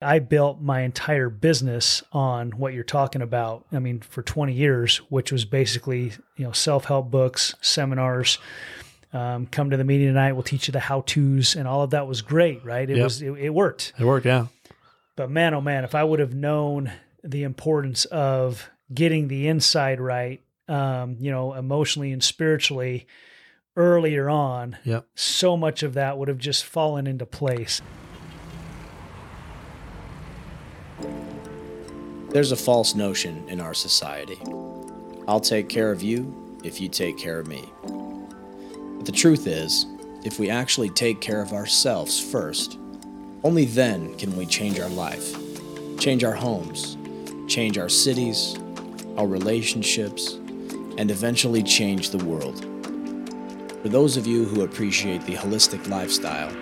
I built my entire business on what you're talking about. I mean, for 20 years, which was basically, you know, self-help books, seminars, um, come to the meeting tonight. We'll teach you the how tos, and all of that was great, right? It Yep. was, it, it worked. It worked, yeah. But man, oh man, if I would have known the importance of getting the inside right, um, you know, emotionally and spiritually earlier on, Yep. so much of that would have just fallen into place. There's a false notion in our society. I'll take care of you if you take care of me. But the truth is, if we actually take care of ourselves first, only then can we change our life, change our homes, change our cities, our relationships, and eventually change the world. For those of you who appreciate the holistic lifestyle,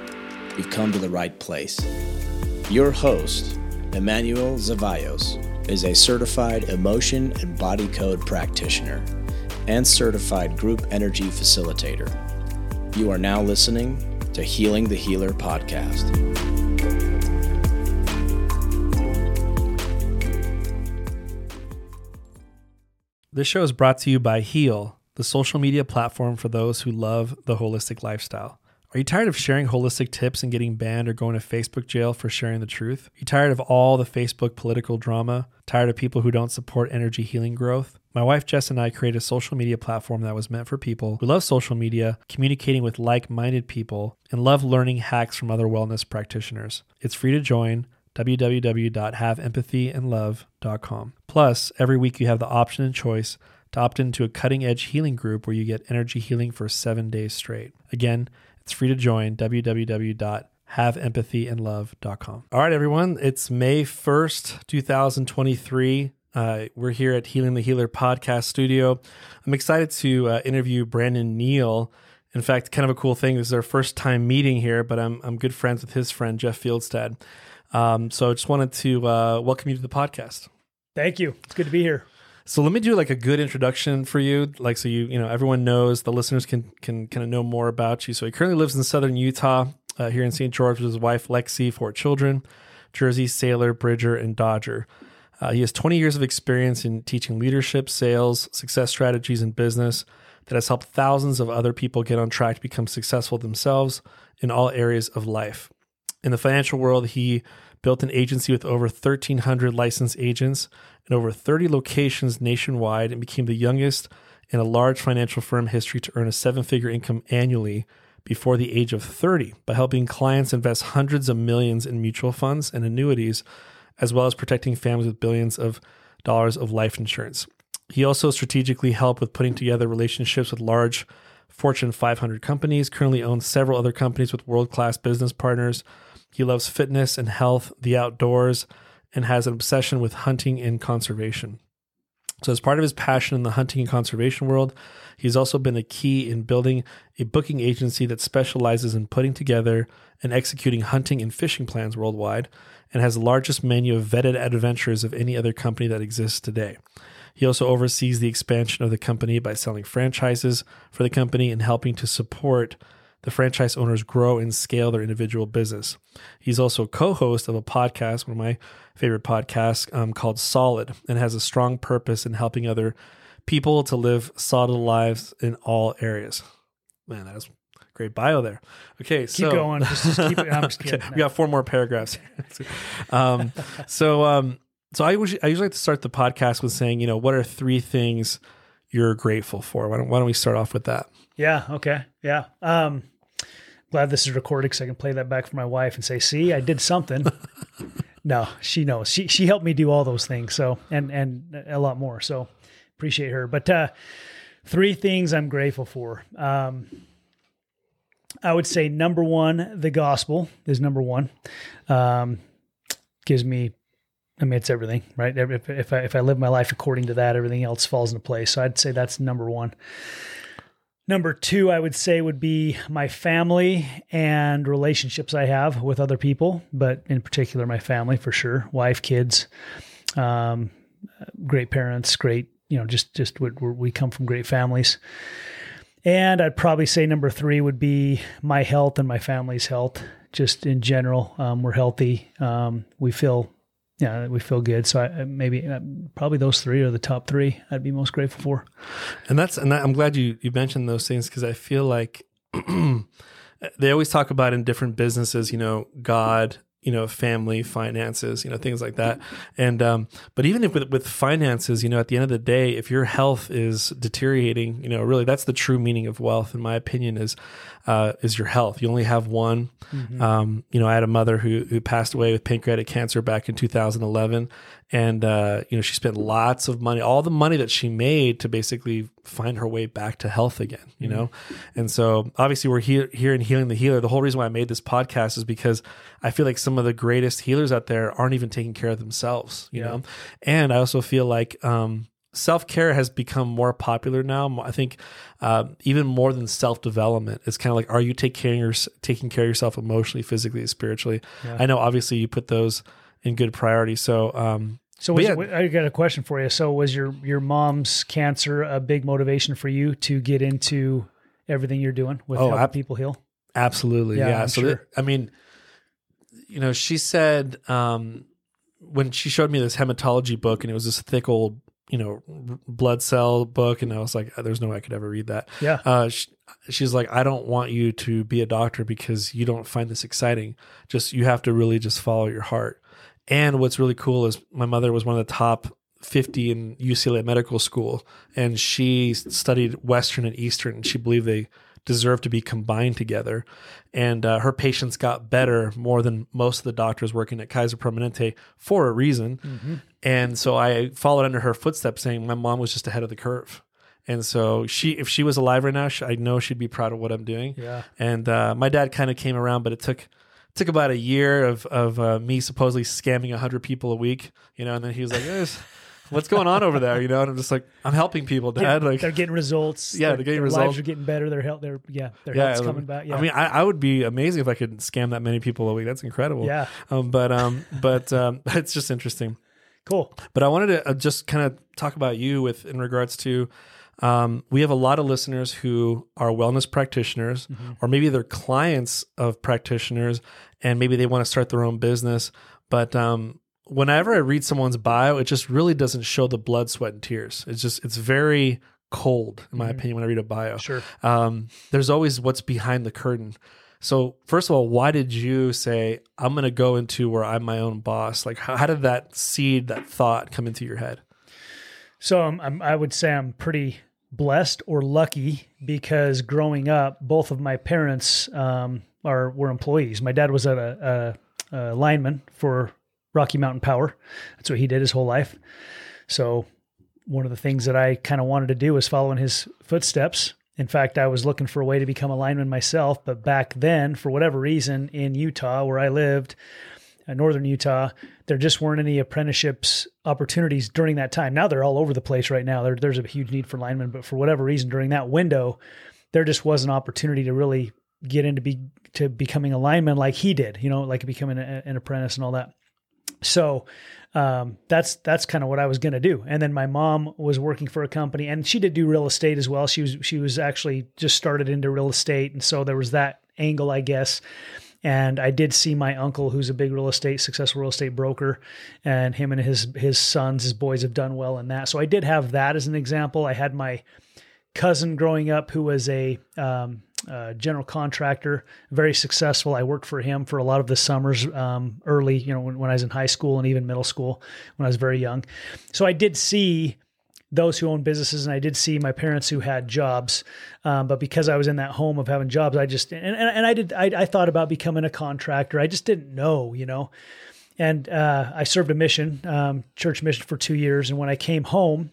you've come to the right place. Your host, Emanuel Zevallos, is a certified emotion and body code practitioner and certified group energy facilitator. You are now listening to Healing the Healer podcast. This show is brought to you by Heal, the social media platform for those who love the holistic lifestyle. Are you tired of sharing holistic tips and getting banned or going to Facebook jail for sharing the truth? Are you tired of all the Facebook political drama? Tired of people who don't support energy healing growth? My wife Jess and I created a social media platform that was meant for people who love social media, communicating with like minded people, and love learning hacks from other wellness practitioners. It's free to join www.haveempathyandlove.com. Plus, every week you have the option and choice to opt into a cutting edge healing group where you get energy healing for seven days straight. Again, it's free to join www.haveempathyandlove.com. All right, everyone, it's May 1st, 2023. Uh, we're here at Healing the Healer podcast studio. I'm excited to uh, interview Brandon Neil. In fact, kind of a cool thing. This is our first time meeting here, but I'm, I'm good friends with his friend, Jeff Fieldstad. Um, so I just wanted to uh, welcome you to the podcast. Thank you. It's good to be here. So let me do like a good introduction for you, like so you you know everyone knows the listeners can can kind of know more about you. So he currently lives in southern Utah, uh, here in St. George with his wife Lexi, four children, Jersey, Sailor, Bridger, and Dodger. Uh, he has 20 years of experience in teaching leadership, sales, success strategies, and business that has helped thousands of other people get on track to become successful themselves in all areas of life. In the financial world, he built an agency with over 1,300 licensed agents and over 30 locations nationwide and became the youngest in a large financial firm history to earn a seven figure income annually before the age of 30 by helping clients invest hundreds of millions in mutual funds and annuities, as well as protecting families with billions of dollars of life insurance. He also strategically helped with putting together relationships with large Fortune 500 companies, currently owns several other companies with world class business partners. He loves fitness and health, the outdoors, and has an obsession with hunting and conservation. So, as part of his passion in the hunting and conservation world, he's also been a key in building a booking agency that specializes in putting together and executing hunting and fishing plans worldwide and has the largest menu of vetted adventures of any other company that exists today. He also oversees the expansion of the company by selling franchises for the company and helping to support the franchise owners grow and scale their individual business. He's also co-host of a podcast, one of my favorite podcasts, um, called Solid, and has a strong purpose in helping other people to live solid lives in all areas. Man, that's great bio there. Okay, Keep so going. Just, just keep it. I'm just kidding. Okay, we got four more paragraphs. um, so, um, so I usually, I usually like to start the podcast with saying, you know, what are three things you're grateful for? Why don't, why don't we start off with that? Yeah. Okay. Yeah. Um, glad this is recorded because I can play that back for my wife and say, "See, I did something." no, she knows. She she helped me do all those things. So and and a lot more. So appreciate her. But uh, three things I'm grateful for. Um, I would say number one, the gospel is number one. Um, gives me, I mean, it's everything, right? If, if I if I live my life according to that, everything else falls into place. So I'd say that's number one. Number two, I would say would be my family and relationships I have with other people, but in particular my family for sure, wife, kids, um, great parents, great, you know, just just we we come from great families. And I'd probably say number three would be my health and my family's health. just in general, um, we're healthy. Um, we feel, yeah, we feel good. So I, maybe uh, probably those three are the top three I'd be most grateful for. And that's and I'm glad you you mentioned those things because I feel like they always talk about in different businesses, you know, God, you know, family, finances, you know, things like that. And um, but even if with with finances, you know, at the end of the day, if your health is deteriorating, you know, really that's the true meaning of wealth, in my opinion, is uh, is your health. You only have one. Mm-hmm. Um, you know, I had a mother who who passed away with pancreatic cancer back in 2011, and uh, you know she spent lots of money, all the money that she made to basically find her way back to health again. You mm-hmm. know, and so obviously we're here here in healing the healer. The whole reason why I made this podcast is because I feel like some of the greatest healers out there aren't even taking care of themselves. You yeah. know, and I also feel like um, self care has become more popular now. I think uh, even more than self development. It's kind of like, are you take care of your, taking care of yourself emotionally, physically, spiritually? Yeah. I know obviously you put those in good priority. So, um, so was, yeah. I got a question for you. So was your your mom's cancer a big motivation for you to get into everything you're doing with oh, helping ab- people heal? Absolutely, yeah. yeah. So sure. that, I mean, you know, she said um, when she showed me this hematology book, and it was this thick old you know blood cell book and i was like there's no way i could ever read that yeah uh, she, she's like i don't want you to be a doctor because you don't find this exciting just you have to really just follow your heart and what's really cool is my mother was one of the top 50 in ucla medical school and she studied western and eastern and she believed they deserved to be combined together. And uh, her patients got better more than most of the doctors working at Kaiser Permanente for a reason. Mm-hmm. And so I followed under her footsteps, saying my mom was just ahead of the curve. And so she, if she was alive right now, she, I know she'd be proud of what I'm doing. Yeah. And uh, my dad kind of came around, but it took took about a year of of uh, me supposedly scamming hundred people a week, you know. And then he was like, eh, what's going on over there? You know, and I'm just like, I'm helping people, Dad. Like they're getting results. Yeah, they're getting their results. Lives are getting better. Their health, their yeah, their yeah, health's coming back. Yeah. I mean, I, I, would be amazing if I could scam that many people a week. That's incredible. Yeah. Um, but um, but um, it's just interesting. Cool. But I wanted to uh, just kind of talk about you with in regards to. Um, we have a lot of listeners who are wellness practitioners, mm-hmm. or maybe they're clients of practitioners, and maybe they want to start their own business. But um, whenever I read someone's bio, it just really doesn't show the blood, sweat, and tears. It's just it's very cold, in my mm-hmm. opinion, when I read a bio. Sure. Um, there's always what's behind the curtain. So, first of all, why did you say I'm going to go into where I'm my own boss? Like, how, how did that seed, that thought, come into your head? So, um, I'm, I would say I'm pretty blessed or lucky because growing up, both of my parents um, are were employees. My dad was a, a, a lineman for Rocky Mountain Power. That's what he did his whole life. So one of the things that I kind of wanted to do was follow in his footsteps. In fact, I was looking for a way to become a lineman myself, but back then, for whatever reason, in Utah, where I lived, in uh, northern Utah, there just weren't any apprenticeships opportunities during that time. Now they're all over the place right now. There, there's a huge need for linemen, but for whatever reason, during that window, there just was an opportunity to really get into be to becoming a lineman like he did, you know, like becoming a, an apprentice and all that. So um, that's that's kind of what I was going to do. And then my mom was working for a company, and she did do real estate as well. She was she was actually just started into real estate, and so there was that angle, I guess. And I did see my uncle, who's a big real estate, successful real estate broker, and him and his his sons, his boys have done well in that. So I did have that as an example. I had my cousin growing up who was a um, uh, general contractor, very successful. I worked for him for a lot of the summers um, early, you know, when, when I was in high school and even middle school when I was very young. So I did see those who own businesses and I did see my parents who had jobs. Um, but because I was in that home of having jobs, I just, and, and, and I did, I, I, thought about becoming a contractor. I just didn't know, you know, and uh, I served a mission, um, church mission for two years. And when I came home,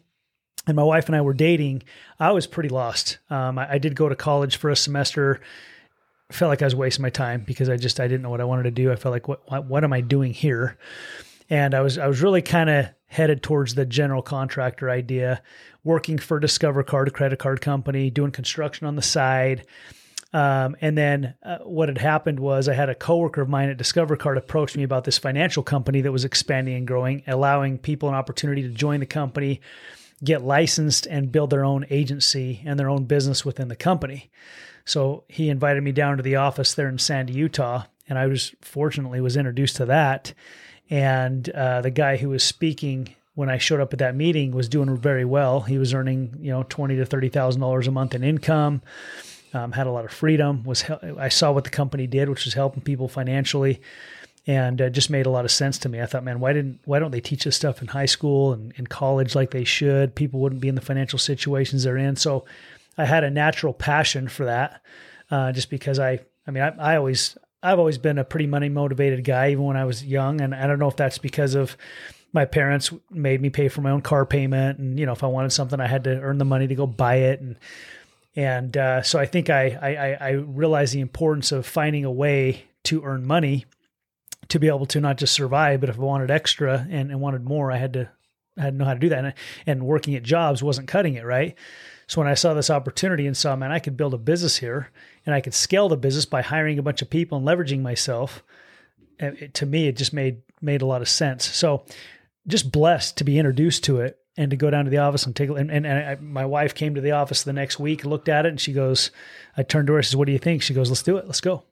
and my wife and I were dating, I was pretty lost. Um, I, I, did go to college for a semester. felt like I was wasting my time because I just I didn't know what I wanted to do. I felt like what what, what am I doing here? And I was I was really kind of headed towards the general contractor idea, working for Discover Card, a credit card company, doing construction on the side. Um, and then uh, what had happened was I had a coworker of mine at Discover Card approach me about this financial company that was expanding and growing, allowing people an opportunity to join the company get licensed and build their own agency and their own business within the company. So he invited me down to the office there in Sandy, Utah, and I was fortunately was introduced to that. And uh, the guy who was speaking when I showed up at that meeting was doing very well. He was earning you know twenty to thirty thousand dollars a month in income. Um, had a lot of freedom. Was I saw what the company did, which was helping people financially, and uh, just made a lot of sense to me. I thought, man, why didn't why don't they teach this stuff in high school and in college like they should? People wouldn't be in the financial situations they're in. So I had a natural passion for that, uh, just because I I mean I, I always I've always been a pretty money motivated guy, even when I was young, and I don't know if that's because of my parents made me pay for my own car payment, and you know if I wanted something, I had to earn the money to go buy it, and and uh, so I think I, I I realized the importance of finding a way to earn money to be able to not just survive, but if I wanted extra and, and wanted more, I had to I had to know how to do that. And, and working at jobs wasn't cutting it, right? So when I saw this opportunity and saw, man, I could build a business here and I could scale the business by hiring a bunch of people and leveraging myself, eh, it, to me, it just made made a lot of sense. So just blessed to be introduced to it and to go down to the office and take and, and, and I, my wife came to the office the next week, looked at it, and she goes, I turned to her, and says, "What do you think?" She goes, "Let's do it. Let's go."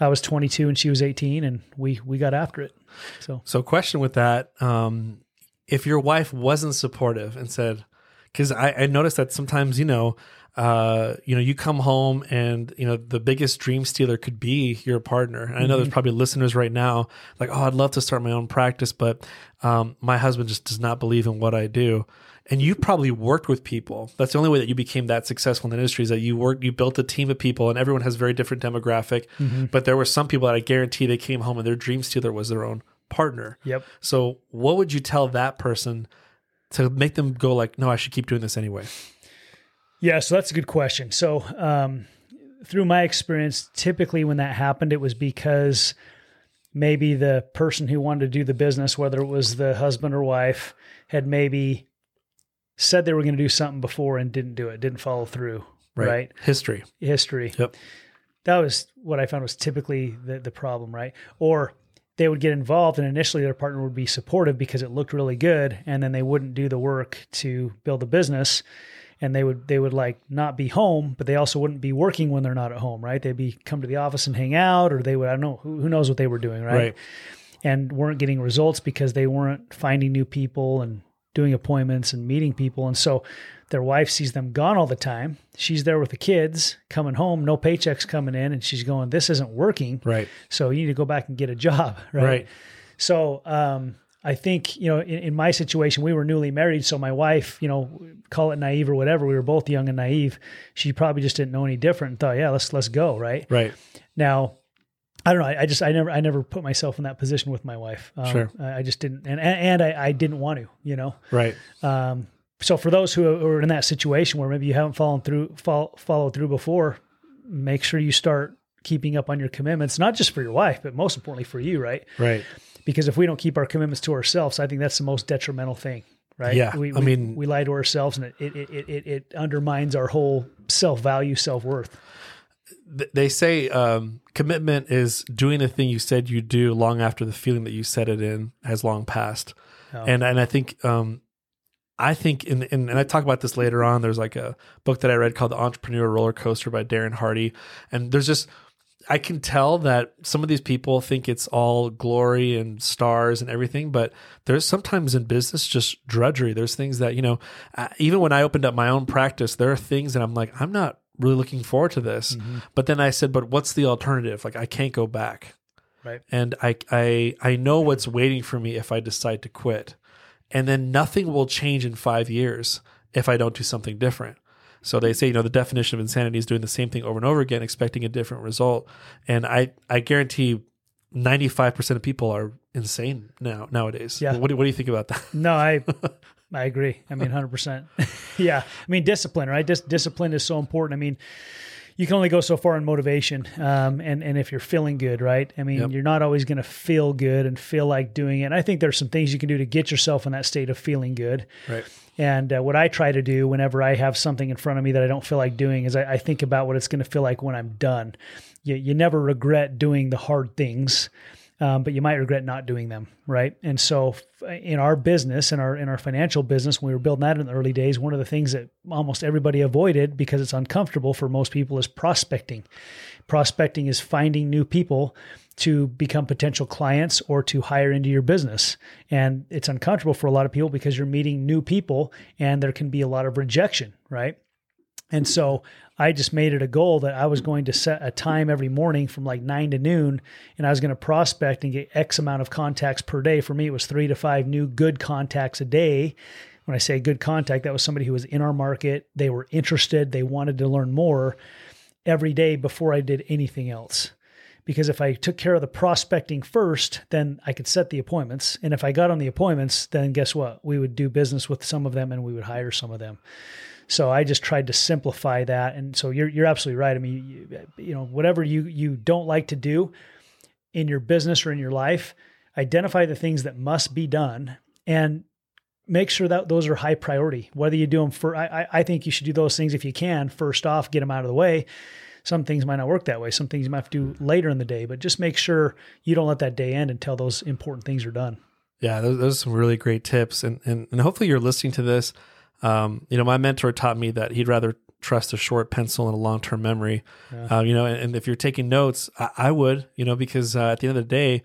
I was 22 and she was 18, and we we got after it. So, so question with that: um, if your wife wasn't supportive and said, because I, I noticed that sometimes you know uh, you know, you come home and you know the biggest dream stealer could be your partner. And I know mm-hmm. there's probably listeners right now like, oh, I'd love to start my own practice, but um, my husband just does not believe in what I do. And you probably worked with people. That's the only way that you became that successful in the industry is that you worked, you built a team of people, and everyone has very different demographic. Mm-hmm. But there were some people that I guarantee they came home and their dream stealer was their own partner. Yep. So, what would you tell that person to make them go like, no, I should keep doing this anyway? Yeah, so that's a good question. So, um, through my experience, typically when that happened, it was because maybe the person who wanted to do the business, whether it was the husband or wife, had maybe said they were going to do something before and didn't do it, didn't follow through. Right. right? History. History. Yep. That was what I found was typically the, the problem, right? Or they would get involved and initially their partner would be supportive because it looked really good and then they wouldn't do the work to build a business and they would they would like not be home, but they also wouldn't be working when they're not at home, right? They'd be come to the office and hang out, or they would I don't know who, who knows what they were doing, right? right? And weren't getting results because they weren't finding new people and doing appointments and meeting people, and so their wife sees them gone all the time. She's there with the kids, coming home, no paychecks coming in, and she's going, "This isn't working." Right. So you need to go back and get a job, right? Right. So um, I think, you know, in, in, my situation, we were newly married. So my wife, you know, call it naive or whatever. We were both young and naive. She probably just didn't know any different and thought, yeah, let's, let's go. Right. Right. Now, I don't know. I, I just, I never, I never put myself in that position with my wife. Um, sure. I just didn't. And, and I, I didn't want to, you know? Right. Um, so for those who are in that situation where maybe you haven't fallen through, follow, followed through before, make sure you start keeping up on your commitments, not just for your wife, but most importantly for you. Right. Right because if we don't keep our commitments to ourselves, I think that's the most detrimental thing, right? Yeah, we, I mean, we lie to ourselves, and it it it it, it undermines our whole self value, self worth. They say um, commitment is doing the thing you said you do long after the feeling that you said it in has long passed, oh. and and I think um, I think in, in, and I talk about this later on. There's like a book that I read called The Entrepreneur Roller Coaster by Darren Hardy, and there's just I can tell that some of these people think it's all glory and stars and everything, but there's sometimes in business just drudgery. There's things that, you know, uh, even when I opened up my own practice, there are things that I'm like, I'm not really looking forward to this. Mm-hmm. But then I said, but what's the alternative? Like I can't go back. Right. And I I I know what's waiting for me if I decide to quit. And then nothing will change in 5 years if I don't do something different. So they say, you know, the definition of insanity is doing the same thing over and over again, expecting a different result. And I, I guarantee 95% of people are insane now nowadays. Yeah. What do, what do you think about that? No, I, I agree. I mean, 100%. yeah. I mean, discipline, right? Dis- discipline is so important. I mean, you can only go so far in motivation. Um, and, and if you're feeling good, right? I mean, yep. you're not always going to feel good and feel like doing it. I think there's some things you can do to get yourself in that state of feeling good. Right. And uh, what I try to do whenever I have something in front of me that I don't feel like doing is I, I think about what it's going to feel like when I'm done. You, you never regret doing the hard things. Um, but you might regret not doing them, right? And so, in our business, in our in our financial business, when we were building that in the early days, one of the things that almost everybody avoided because it's uncomfortable for most people is prospecting. Prospecting is finding new people to become potential clients or to hire into your business. And it's uncomfortable for a lot of people because you're meeting new people and there can be a lot of rejection, right? And so I just made it a goal that I was going to set a time every morning from like nine to noon, and I was going to prospect and get X amount of contacts per day. For me, it was three to five new good contacts a day. When I say good contact, that was somebody who was in our market. They were interested, they wanted to learn more every day before I did anything else. Because if I took care of the prospecting first, then I could set the appointments. And if I got on the appointments, then guess what? We would do business with some of them and we would hire some of them. So I just tried to simplify that. And so you're you're absolutely right. I mean, you, you know, whatever you you don't like to do in your business or in your life, identify the things that must be done and make sure that those are high priority. Whether you do them for, I, I think you should do those things if you can. First off, get them out of the way. Some things might not work that way. Some things you might have to do later in the day, but just make sure you don't let that day end until those important things are done. Yeah, those, those are some really great tips, and and and hopefully you're listening to this um, you know, my mentor taught me that he'd rather trust a short pencil and a long term memory. Yeah. Uh, you know, and, and, if you're taking notes, I, I would, you know, because uh, at the end of the day,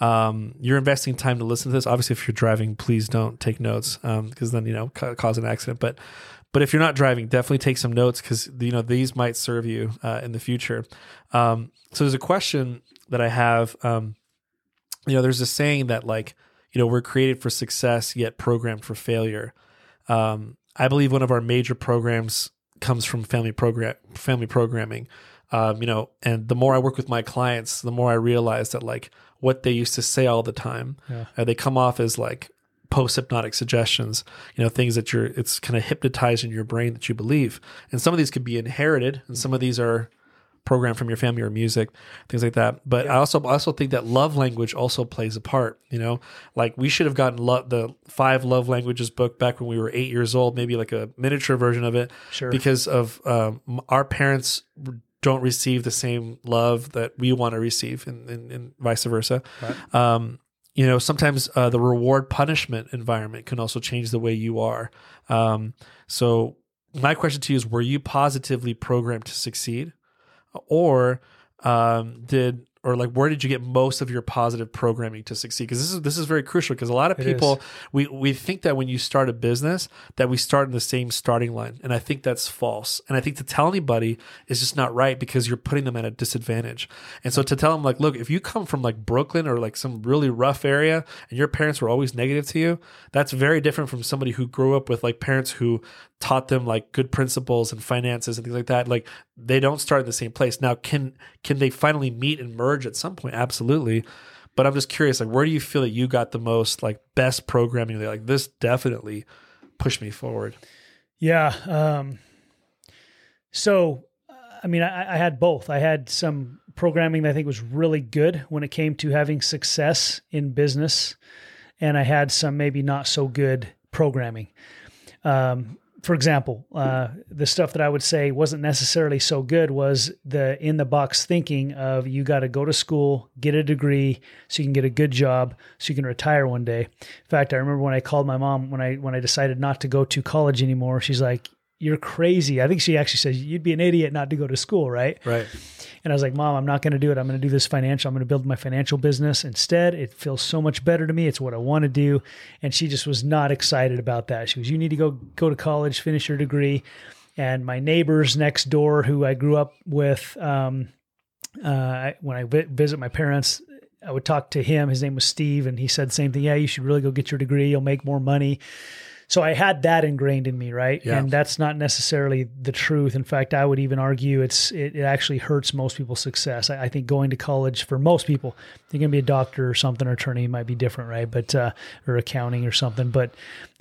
um, you're investing time to listen to this. Obviously, if you're driving, please don't take notes because um, then you know ca- cause an accident. But but if you're not driving, definitely take some notes because you know these might serve you uh, in the future. Um, so there's a question that I have. Um, you know, there's a saying that like you know we're created for success yet programmed for failure. Um, I believe one of our major programs comes from family program family programming. Um, you know, and the more I work with my clients, the more I realize that like what they used to say all the time, yeah. uh, they come off as like post hypnotic suggestions. You know, things that you're it's kind of hypnotizing your brain that you believe, and some of these could be inherited, and some of these are program from your family or music, things like that. But yeah. I also also think that love language also plays a part. You know, like we should have gotten lo- the five love languages book back when we were eight years old, maybe like a miniature version of it, sure. because of um, our parents don't receive the same love that we want to receive, and, and, and vice versa. Right. Um, you know, sometimes uh, the reward punishment environment can also change the way you are. Um, so my question to you is: Were you positively programmed to succeed? Or um, did or like where did you get most of your positive programming to succeed? Because this is this is very crucial because a lot of people we we think that when you start a business that we start in the same starting line and i think that's false. And i think to tell anybody is just not right because you're putting them at a disadvantage. And so to tell them like look if you come from like brooklyn or like some really rough area and your parents were always negative to you that's very different from somebody who grew up with like parents who taught them like good principles and finances and things like that like they don't start in the same place. Now can can they finally meet and merge at some point? Absolutely. But i'm just curious like where do you feel that you got the most like best programming like this definitely pushed me forward? Yeah um so i mean I, I had both. I had some programming that i think was really good when it came to having success in business and i had some maybe not so good programming. Um, for example, uh, the stuff that I would say wasn't necessarily so good was the in the box thinking of you got to go to school, get a degree, so you can get a good job, so you can retire one day. In fact, I remember when I called my mom when I when I decided not to go to college anymore. She's like, "You're crazy." I think she actually says, "You'd be an idiot not to go to school, right?" Right. And I was like, Mom, I'm not going to do it. I'm going to do this financial. I'm going to build my financial business instead. It feels so much better to me. It's what I want to do. And she just was not excited about that. She was, You need to go go to college, finish your degree. And my neighbors next door, who I grew up with, um, uh, when I vi- visit my parents, I would talk to him. His name was Steve, and he said the same thing. Yeah, you should really go get your degree. You'll make more money. So I had that ingrained in me, right? Yeah. And that's not necessarily the truth. In fact, I would even argue it's it, it actually hurts most people's success. I, I, think going to college for most people, you're going to be a doctor or something, or attorney might be different, right? But uh, or accounting or something. But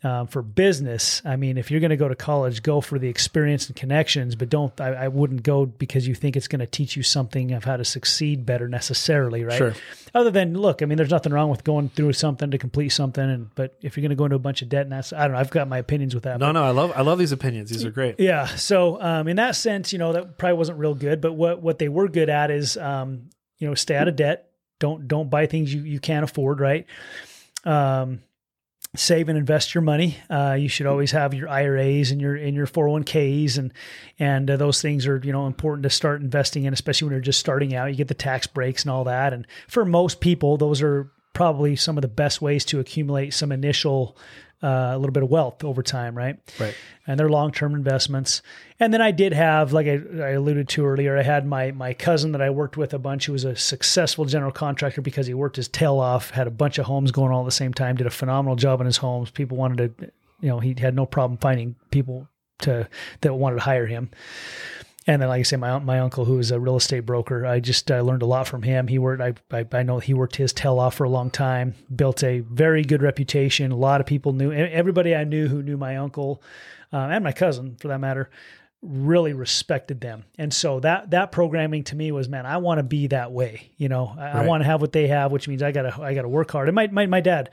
um, for business, I mean, if you're going to go to college, go for the experience and connections, but don't, I, I wouldn't go because you think it's going to teach you something of how to succeed better necessarily, right? Sure. Other than, look, I mean, there's nothing wrong with going through something to complete something. And, but if you're going to go into a bunch of debt and that's, I don't know, I've got my opinions with that. No, but, no, I love, I love these opinions. These are great. Yeah. So, um, in that sense, you know, that probably wasn't real good, but what, what they were good at is, um, you know, stay out of debt. Don't, don't buy things you, you can't afford, right? Um, save and invest your money. Uh, you should always have your IRAs and your in your 401ks and and uh, those things are you know important to start investing in, especially when you're just starting out. You get the tax breaks and all that. And for most people, those are probably some of the best ways to accumulate some initial uh, a little bit of wealth over time, right? Right. And they're long term investments. And then I did have, like I, I, alluded to earlier, I had my my cousin that I worked with a bunch who was a successful general contractor because he worked his tail off, had a bunch of homes going all at the same time, did a phenomenal job in his homes. People wanted to, you know, he had no problem finding people to that wanted to hire him and then like I say, my my uncle who was a real estate broker, I just I learned a lot from him. He worked I, I, I know he worked his tail off for a long time, built a very good reputation. A lot of people knew everybody I knew who knew my uncle uh, and my cousin for that matter really respected them. And so that that programming to me was, man, I want to be that way. You know, I, right. I want to have what they have, which means I gotta I gotta work hard. And my my, my dad,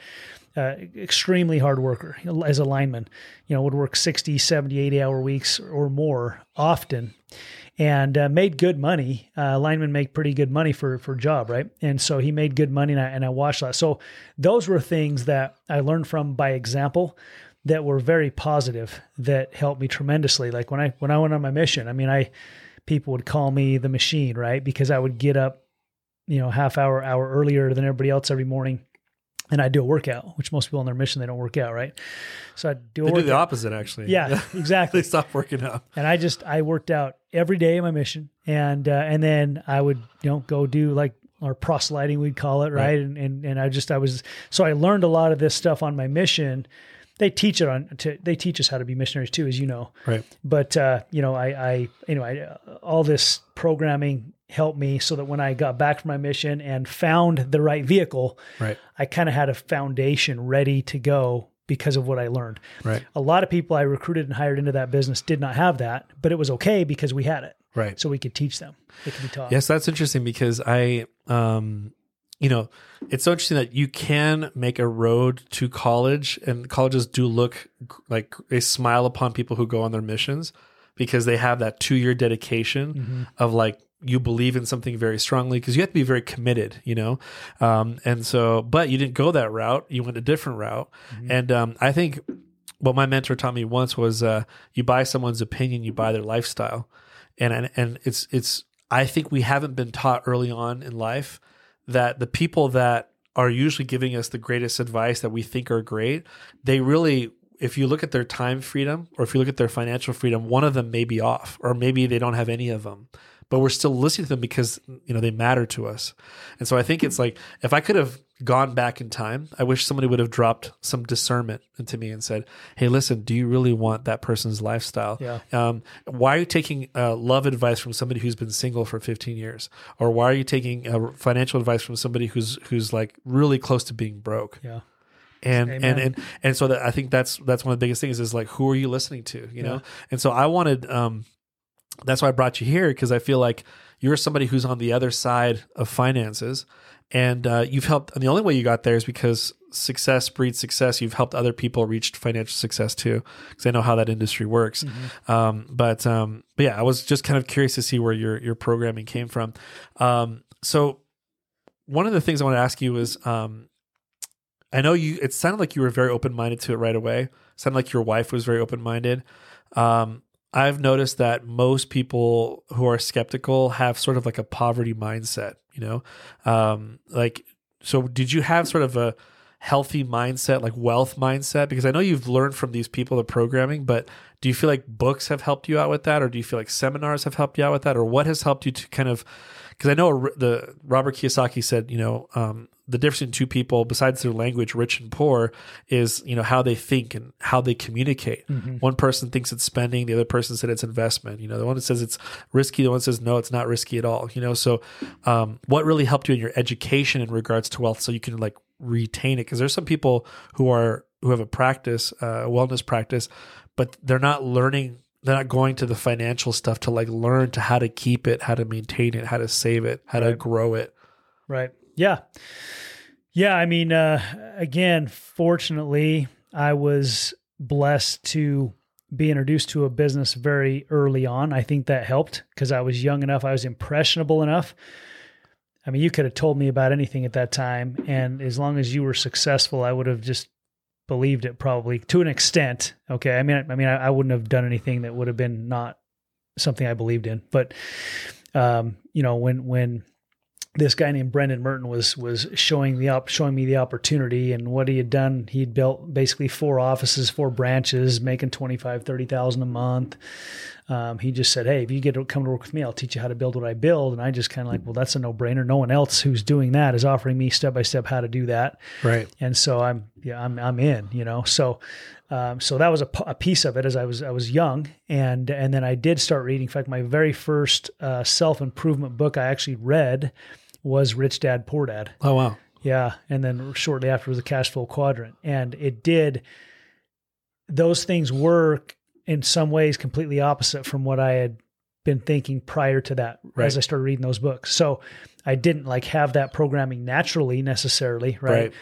uh, extremely hard worker as a lineman, you know, would work 60, 70, 80 hour weeks or more often and uh, made good money. Uh, linemen make pretty good money for, for job, right? And so he made good money and I, and I watched that. So those were things that I learned from by example that were very positive that helped me tremendously. Like when I, when I went on my mission, I mean, I, people would call me the machine, right? Because I would get up, you know, half hour, hour earlier than everybody else every morning and I do a workout, which most people on their mission they don't work out, right? So I do. they do the opposite, actually. Yeah, exactly. they stop working out. And I just I worked out every day in my mission, and uh, and then I would you know go do like or proselyting we'd call it, right? right? And, and and I just I was so I learned a lot of this stuff on my mission. They teach it on. To, they teach us how to be missionaries too, as you know. Right. But uh, you know, I I anyway, all this programming helped me so that when I got back from my mission and found the right vehicle, right. I kind of had a foundation ready to go because of what I learned. Right. A lot of people I recruited and hired into that business did not have that, but it was okay because we had it. Right. So we could teach them. It could be taught. Yes, that's interesting because I um you know, it's so interesting that you can make a road to college and colleges do look like they smile upon people who go on their missions because they have that 2-year dedication mm-hmm. of like you believe in something very strongly because you have to be very committed, you know? Um, and so, but you didn't go that route. You went a different route. Mm-hmm. And um, I think what my mentor taught me once was uh, you buy someone's opinion, you buy their lifestyle. And, and, and it's, it's, I think we haven't been taught early on in life that the people that are usually giving us the greatest advice that we think are great, they really if you look at their time freedom or if you look at their financial freedom, one of them may be off, or maybe they don't have any of them but we're still listening to them because you know they matter to us. And so I think it's like if I could have gone back in time, I wish somebody would have dropped some discernment into me and said, "Hey, listen, do you really want that person's lifestyle? Yeah. Um, why are you taking uh, love advice from somebody who's been single for 15 years, or why are you taking uh, financial advice from somebody who's who's like really close to being broke? Yeah." and Amen. and and and so that I think that's that's one of the biggest things is like who are you listening to, you know? And so I wanted um that's why I brought you here because I feel like you're somebody who's on the other side of finances and uh, you've helped. And the only way you got there is because success breeds success. You've helped other people reach financial success too, because I know how that industry works. Mm-hmm. Um, but um, but yeah, I was just kind of curious to see where your your programming came from. Um, so one of the things I want to ask you is, um, I know you. It sounded like you were very open minded to it right away. It sounded like your wife was very open minded. Um, I've noticed that most people who are skeptical have sort of like a poverty mindset, you know? Um, like, so did you have sort of a healthy mindset, like wealth mindset? Because I know you've learned from these people the programming, but do you feel like books have helped you out with that? Or do you feel like seminars have helped you out with that? Or what has helped you to kind of, because I know the Robert Kiyosaki said, you know, um, the difference in two people besides their language rich and poor is you know how they think and how they communicate. Mm-hmm. one person thinks it's spending the other person said it's investment. You know the one that says it's risky the one says no it's not risky at all you know? So um, what really helped you in your education in regards to wealth so you can like retain it? Because there's some people who are who have a practice uh, a wellness practice but they're not learning they're not going to the financial stuff to like learn to how to keep it how to maintain it how to save it how right. to grow it. Right yeah. Yeah. I mean, uh, again, fortunately, I was blessed to be introduced to a business very early on. I think that helped because I was young enough, I was impressionable enough. I mean, you could have told me about anything at that time. And as long as you were successful, I would have just believed it probably to an extent. Okay, I mean, I mean, I, I wouldn't have done anything that would have been not something I believed in. But um, you know, when when this guy named Brendan Merton was was showing the op- showing me the opportunity and what he had done. He'd built basically four offices, four branches, making 25, 30,000 a month. Um, he just said, "Hey, if you get to come to work with me, I'll teach you how to build what I build." And I just kind of like, well, that's a no brainer. No one else who's doing that is offering me step by step how to do that. Right. And so I'm, yeah, I'm, I'm in. You know, so, um, so that was a, p- a piece of it as I was, I was young, and and then I did start reading. In fact, my very first uh, self improvement book I actually read was Rich Dad Poor Dad. Oh wow. Yeah, and then shortly after was the cash flow quadrant, and it did. Those things were in some ways completely opposite from what I had been thinking prior to that Right. as I started reading those books. So I didn't like have that programming naturally necessarily, right? Right.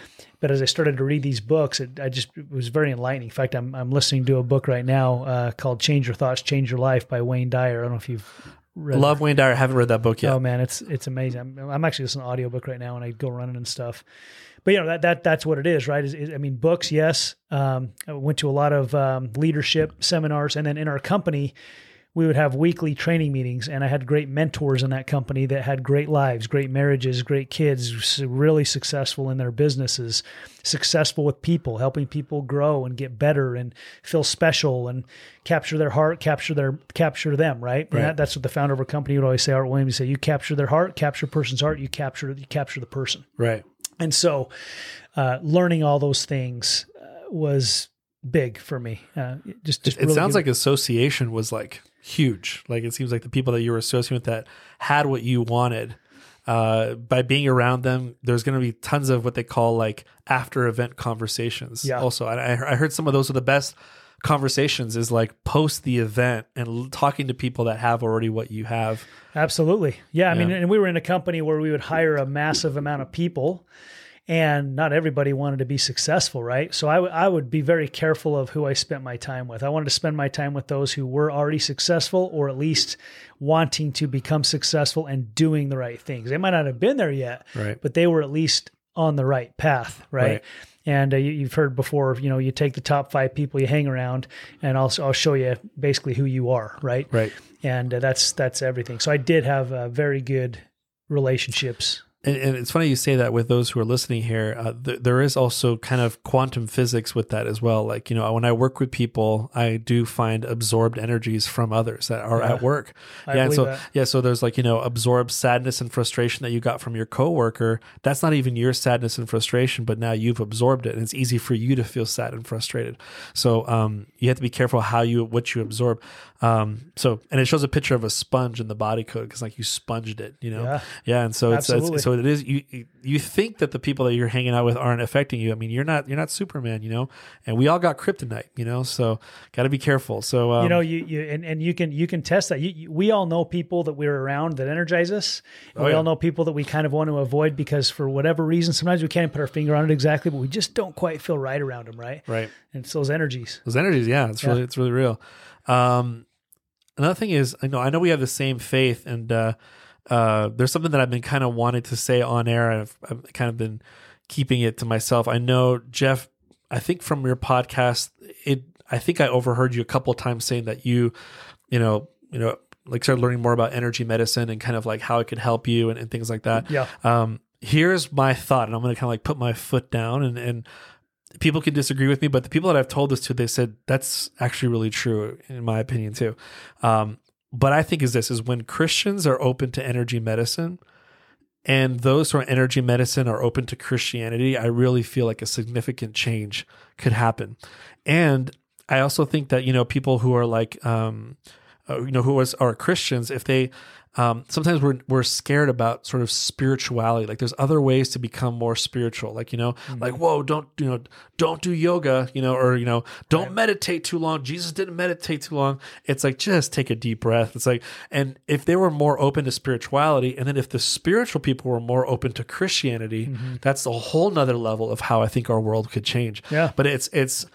But as I started to read these books, it, I just it was very enlightening. In fact, I'm I'm listening to a book right now uh, called "Change Your Thoughts, Change Your Life" by Wayne Dyer. I don't know if you've read Love Wayne Dyer. I haven't read that book yet. Oh man, it's it's amazing. I'm, I'm actually listening to an audiobook right now and I go running and stuff. But you know that that that's what it is, right? Is, is- I mean, books, yes. Um, I went to a lot of um, leadership seminars, and then in our company, we would have weekly training meetings, and I had great mentors in that company that had great lives, great marriages, great kids, really successful in their businesses, successful with people, helping people grow and get better and feel special and capture their heart, capture their capture them, right? Right. that, that's what the founder of our company would always say. Art Williams say, "You capture their heart, capture a person's heart, you capture you capture the person." Right. And so, uh, learning all those things uh, was big for me. Uh, it just, just It really sounds good- like association was like huge. Like it seems like the people that you were associating with that had what you wanted. Uh, by being around them, there's going to be tons of what they call like after event conversations. Yeah. Also, I, I heard some of those are the best conversations is like post the event and l- talking to people that have already what you have. Absolutely. Yeah. I mean, and we were in a company where we would hire a massive amount of people and not everybody wanted to be successful, right? So I, w- I would be very careful of who I spent my time with. I wanted to spend my time with those who were already successful or at least wanting to become successful and doing the right things. They might not have been there yet, Right. but they were at least on the right path, right? Right. And uh, you, you've heard before, you know, you take the top five people you hang around, and I'll I'll show you basically who you are, right? Right. and uh, that's that's everything. So I did have uh, very good relationships. And, and it's funny you say that with those who are listening here. Uh, th- there is also kind of quantum physics with that as well. Like, you know, when I work with people, I do find absorbed energies from others that are Yeah. at work. I yeah. So, that. yeah. So there's like, you know, absorbed sadness and frustration that you got from your coworker. That's not even your sadness and frustration, but now you've absorbed it and it's easy for you to feel sad and frustrated. So, um, you have to be careful how you, what you absorb. Um, so, and it shows a picture of a sponge in the body code because like you sponged it, you know? Yeah. Yeah, and so it's, it's so it is you you think that the people that you're hanging out with aren't affecting you. I mean, you're not you're not Superman, you know. And we all got kryptonite, you know. So got to be careful. So um, you know, you you and, and you can you can test that. You, you, we all know people that we're around that energize us. And Oh, we yeah. all know people that we kind of want to avoid because for whatever reason, sometimes we can't put our finger on it exactly, but we just don't quite feel right around them, right? right And it's those energies. those energies, yeah, it's really it's really real. Um, another thing is, I know I know we have the same faith, and uh, uh, there's something that I've been kind of wanted to say on air. I've, I've kind of been keeping it to myself. I know Jeff. I think from your podcast, it. I think I overheard you a couple of times saying that you, you know, you know, like started learning more about energy medicine and kind of like how it could help you and, and things like that. Yeah. Um, here's my thought, and I'm going to kind of like put my foot down, and and people can disagree with me, but the people that I've told this to, they said that's actually really true in my opinion too. Um, but I think is this is when Christians are open to energy medicine and those who are energy medicine are open to Christianity, I really feel like a significant change could happen. And I also think that, you know, people who are like, um, uh, you know, who is, are Christians, if they, um, sometimes we're, we're scared about sort of spirituality. Like there's other ways to become more spiritual. Like, you know, like, whoa, don't, you know, don't do yoga, you know, or, you know, don't meditate too long. Jesus didn't meditate too long. It's like, just take a deep breath. It's like, and if they were more open to spirituality, and then if the spiritual people were more open to Christianity, that's a whole nother level of how I think our world could change. Yeah. But it's, it's,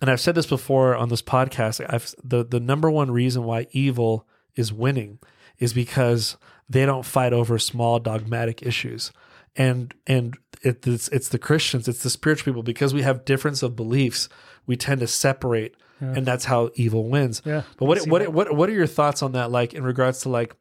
and I've said this before on this podcast. I've the the number one reason why evil is winning is because they don't fight over small dogmatic issues. and and it, it's it's the Christians, it's the spiritual people because we have difference of beliefs, we tend to separate, and that's how evil wins. Yeah, But what what what what are your thoughts on that? Like in regards to like,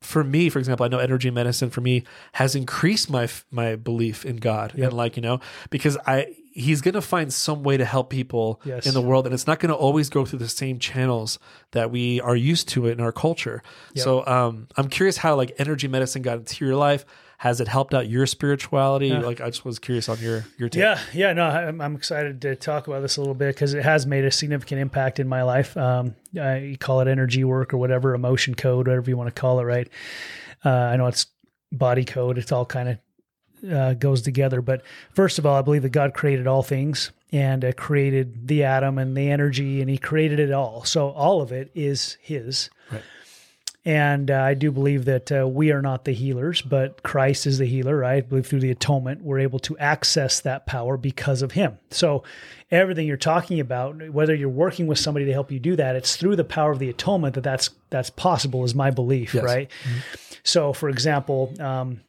for me, for example, I know energy medicine for me has increased my my belief in God and like you know because I he's gonna find some way to help people Yes. in the world and it's not gonna always go through the same channels that we are used to in our culture. So um, I'm curious how like energy medicine got into your life. Has it helped out your spirituality? Like I just was curious on your your take. Yeah, yeah, no, I'm, I'm excited to talk about this a little bit because it has made a significant impact in my life. Um, uh, you call it energy work or whatever, emotion code, whatever you want to call it, right? Uh, I know it's body code; it's all kind of uh, goes together. But first of all, I believe that God created all things and uh, created the atom and the energy, and He created it all. So all of it is His. Right. And uh, I do believe that uh, we are not the healers, but Christ is the healer, right? I believe through the atonement, we're able to access that power because of Him. So, everything you're talking about, whether you're working with somebody to help you do that, it's through the power of the atonement that that's that's possible. Is my belief, Yes. right? So, for example, um,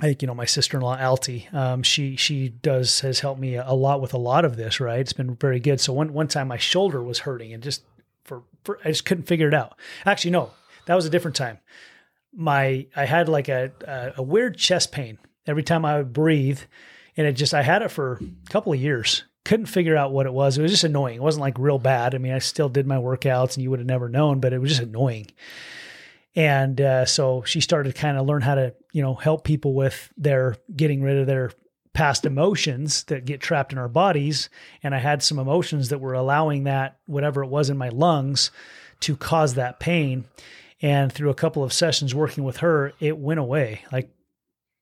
I think you know my sister-in-law Alti. Um, she she does has helped me a lot with a lot of this. Right, it's been very good. So one one time my shoulder was hurting and just for, for I just couldn't figure it out. Actually, no, that was a different time. My I had like a a, a weird chest pain every time I would breathe, and it just I had it for a couple of years. Couldn't figure out what it was. It was just annoying. It wasn't like real bad. I mean, I still did my workouts, and you would have never known, but it was just annoying. And uh, so she started to kind of learn how to, you know, help people with their getting rid of their past emotions that get trapped in our bodies. And I had some emotions that were allowing that, whatever it was in my lungs, to cause that pain. And through a couple of sessions working with her, it went away like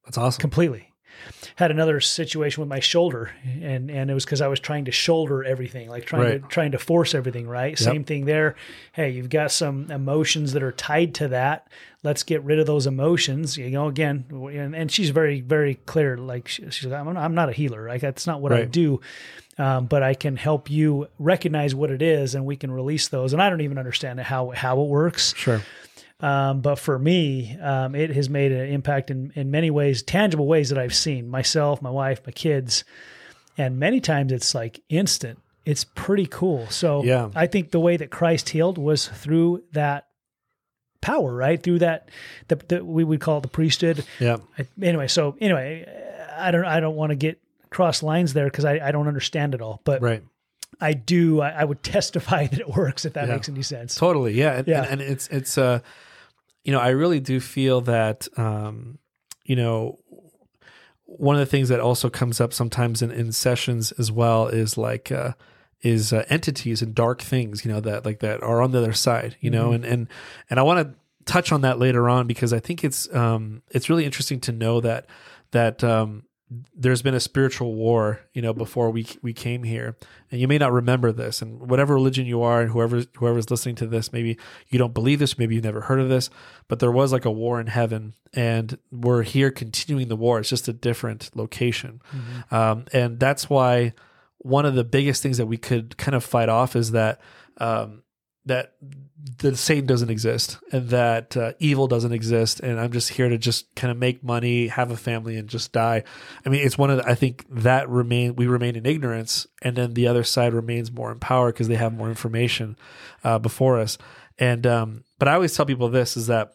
That's awesome. completely. Had another situation with my shoulder, and and it was because I was trying to shoulder everything, like trying to trying to force everything. Right, same thing there. Hey, you've got some emotions that are tied to that. Let's get rid of those emotions. You know, again, and, and she's very very clear. Like she, she's, like, I'm, I'm not a healer. Like that's not what I do. Um, but I can help you recognize what it is, and we can release those. And I don't even understand how how it works. Sure. Um, but for me, um, it has made an impact in, in many ways, tangible ways that I've seen myself, my wife, my kids. And many times it's like instant. It's pretty cool. So Yeah. I think the way that Christ healed was through that power, right? Through that, that the, we would call it the priesthood. Yeah. I, anyway, so anyway, I don't, I don't want to get cross lines there because I, I don't understand it all, but Right. I do, I, I would testify that it works if that Yeah. makes any sense. Totally. Yeah. And, Yeah. and, and it's, it's, uh, you know, I really do feel that, um, you know, one of the things that also comes up sometimes in, in sessions as well is like, uh, is uh, entities and dark things, you know, that like that are on the other side, you know, and, and, and I want to touch on that later on because I think it's, um, it's really interesting to know that, that, um, there's been a spiritual war, you know, before we we came here, and you may not remember this. And whatever religion you are, and whoever whoever's listening to this, maybe you don't believe this, maybe you've never heard of this, but there was like a war in heaven, and we're here continuing the war. It's just a different location, um, and that's why one of the biggest things that we could kind of fight off is that um, that the Satan doesn't exist and that uh, evil doesn't exist, and I'm just here to just kind of make money, have a family, and just die. I mean, it's one of the, I think that remain we remain in ignorance, and then the other side remains more in power because they have more information uh, before us. And um, but I always tell people this is that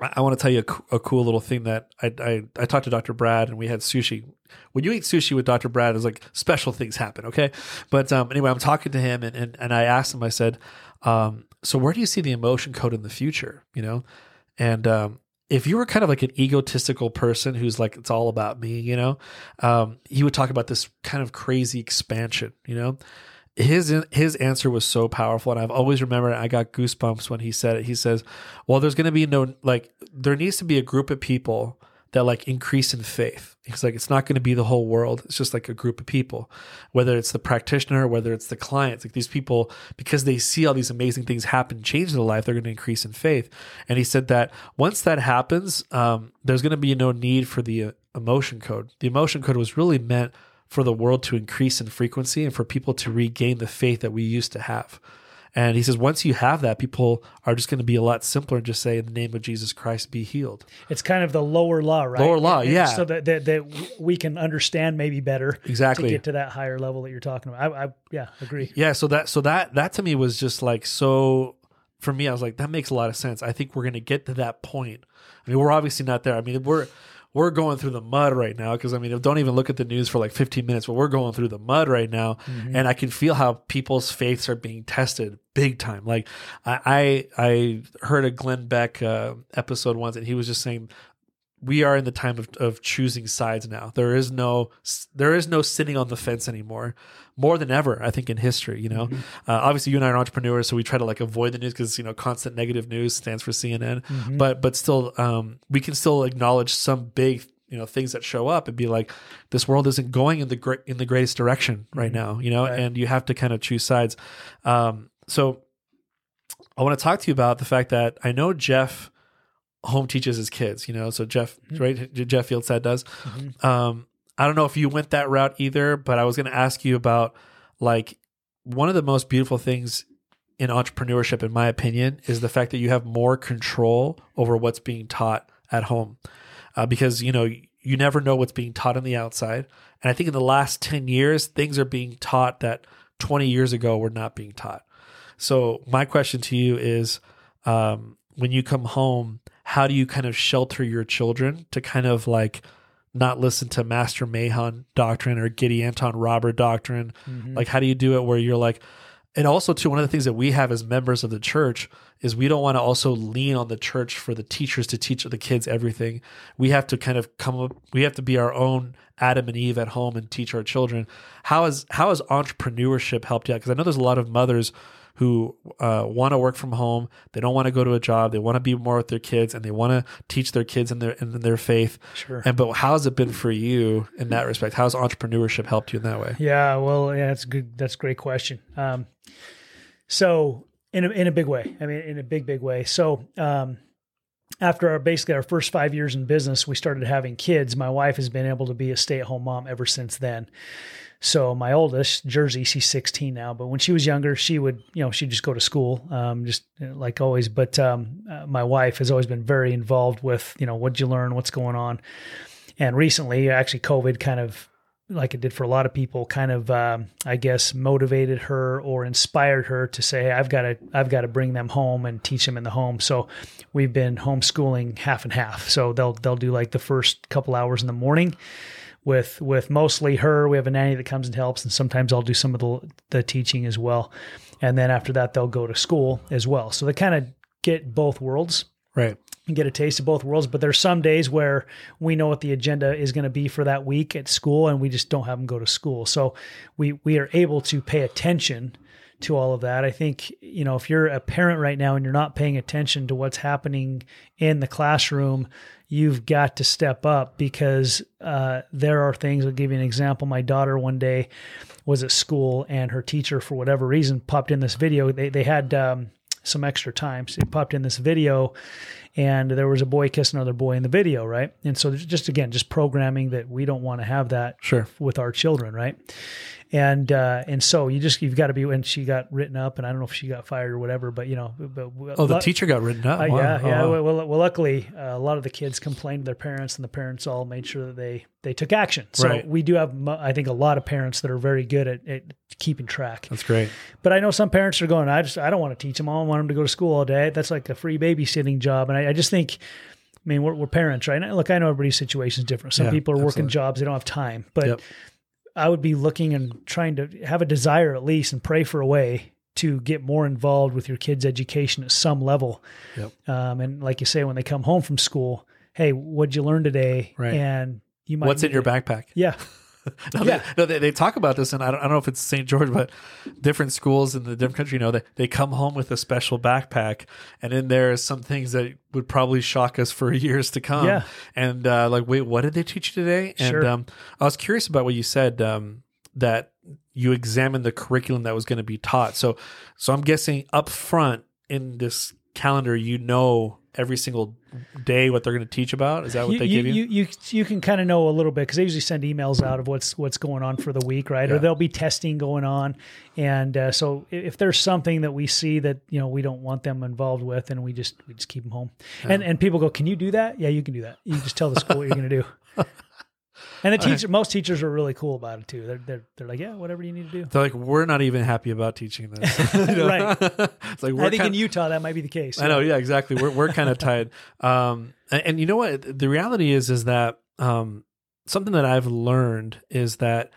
I, want to tell you a, a cool little thing that I, I I talked to Dr. Brad and we had sushi. When you eat sushi with Dr. Brad, it's like special things happen. Okay, but um, anyway, I'm talking to him and and, and I asked him. I said, um, so where do you see the emotion code in the future? You know, and um, if you were kind of like an egotistical person who's like it's all about me, you know, um, he would talk about this kind of crazy expansion. You know, his his answer was so powerful, and I've always remembered. I got goosebumps when he said it. He says, "Well, there's going to be no like there needs to be a group of people." that like increase in faith. He's like, it's not going to be the whole world. It's just like a group of people, whether it's the practitioner, whether it's the clients, like these people, because they see all these amazing things happen, change their life, they're going to increase in faith. And he said that once that happens, um, there's going to be no need for the uh, emotion code. The emotion code was really meant for the world to increase in frequency and for people to regain the faith that we used to have. And he says, once you have that, people are just going to be a lot simpler and just say, in the name of Jesus Christ, be healed. It's kind of the lower law, right? Lower law, And- and yeah. So that, that that we can understand maybe better Exactly. to get to that higher level that you're talking about. I, I yeah, agree. Yeah, so that so that that to me was just like so for me I was like that makes a lot of sense. I think we're going to get to that point. I mean, we're obviously not there. I mean, we're we're going through the mud right now because I mean, don't even look at the news for like 15 minutes, but we're going through the mud right now and I can feel how people's faiths are being tested big time. Like I I, I heard a Glenn Beck uh, episode once and he was just saying we are in the time of, of choosing sides now. There is no there is no sitting on the fence anymore, more than ever. I think in history, you know. Mm-hmm. Uh, obviously, you and I are entrepreneurs, so we try to like avoid the news because you know constant negative news stands for CNN. Mm-hmm. But but still, um, we can still acknowledge some big you know things that show up and be like, this world isn't going in the great in the greatest direction right now, you know. Right. And you have to kind of choose sides. Um, so I want to talk to you about the fact that I know Jeff home teaches his kids, you know. So Jeff, right? Jeff Fieldstead does. Um, I don't know if you went that route either, but I was going to ask you about like one of the most beautiful things in entrepreneurship, in my opinion, is the fact that you have more control over what's being taught at home, uh, because you know you never know what's being taught on the outside. And I think in the last ten years, things are being taught that twenty years ago were not being taught. So my question to you is, um, when you come home, how do you kind of shelter your children to kind of like not listen to Master Mahan doctrine or Gadianton robber doctrine? Mm-hmm. Like, how do you do it where you're like, and also too, one of the things that we have as members of the church is we don't want to also lean on the church for the teachers to teach the kids everything. We have to kind of come up, we have to be our own Adam and Eve at home and teach our children. How has how has entrepreneurship helped you out? Because I know there's a lot of mothers who uh, want to work from home. They don't want to go to a job. They want to be more with their kids, and they want to teach their kids in their in their faith. Sure. And but how's it been for you in that respect? How's entrepreneurship helped you in that way? Yeah, well, yeah, that's good. That's a great question. Um, so in a, in a big way, I mean, in a big, big way. So, um, after our basically our first five years in business, we started having kids. My wife has been able to be a stay at home mom ever since then. So my oldest, Jersey, she's 16 now, but when she was younger, she would, you know, she'd just go to school, um, just like always. But um, uh, my wife has always been very involved with, you know, what'd you learn, what's going on. And recently, actually, COVID kind of, like it did for a lot of people, kind of, um, I guess, motivated her or inspired her to say, hey, "I've got to, I've got to bring them home and teach them in the home." So we've been homeschooling half and half. So they'll they'll do like the first couple hours in the morning with with mostly her. We have a nanny that comes and helps, and sometimes I'll do some of the the teaching as well. And then after that, they'll go to school as well. So they kind of get both worlds Right. and get a taste of both worlds. But there's some days where we know what the agenda is going to be for that week at school, and we just don't have them go to school. So we we are able to pay attention to all of that. I think you know if you're a parent right now and you're not paying attention to what's happening in the classroom. You've got to step up because uh, there are things. I'll give you an example. My daughter one day was at school, and her teacher, for whatever reason, popped in this video. They they had um, some extra time. So it popped in this video and there was a boy kissing another boy in the video, right? And so just again, just programming that we don't want to have that Sure. with our children, right? And uh, and so you just you've got to be when she got written up, and I don't know if she got fired or whatever, but you know, but Oh, the lu- teacher got written up. uh, Wow. yeah, Oh, yeah. wow. Well, well, luckily, uh, a lot of the kids complained to their parents, and the parents all made sure that they they took action. So Right. we do have, I think, a lot of parents that are very good at, at keeping track. That's great. But I know some parents are going, I just I don't want to teach them. I don't want them to go to school all day. That's like a free babysitting job. And I, I just think, I mean, we're, we're parents, right? And look, I know everybody's situation is different. Some Yeah, people are working jobs; they don't have time. But Yep. I would be looking and trying to have a desire at least and pray for a way to get more involved with your kids' education at some level. Yep. Um, and like you say, when they come home from school, hey, what'd you learn today? Right. And you might What's in your to- backpack? Yeah. No, Yeah. they, no, they, they talk about this, and I don't, I don't know if it's St. George, but different schools in the different country, you know, they, they come home with a special backpack, and in there is some things that would probably shock us for years to come. Yeah. And uh, like, wait, what did they teach you today? And Sure. um, I was curious about what you said um, that you examined the curriculum that was going to be taught. So, so I'm guessing up front in this calendar, you know every single day what they're going to teach about? Is that what you, they you, give you? you, you, you can kind of know a little bit because they usually send emails out of what's what's going on for the week, right? Yeah. Or there'll be testing going on, and uh, so if there's something that we see that you know we don't want them involved with, then we just we just keep them home. And and people go, "Can you do that?" Yeah, you can do that. You just tell the school what you're going to do. And the teacher, most teachers are really cool about it too. They're they're, they're like, "Yeah, whatever you need to do." They're like, we're not even happy about teaching this. Right. it's like we're I think in Utah that might be the case. I know, yeah, exactly. We're we're kind of tied. Um, and, and you know what? The reality is, is that um, something that I've learned is that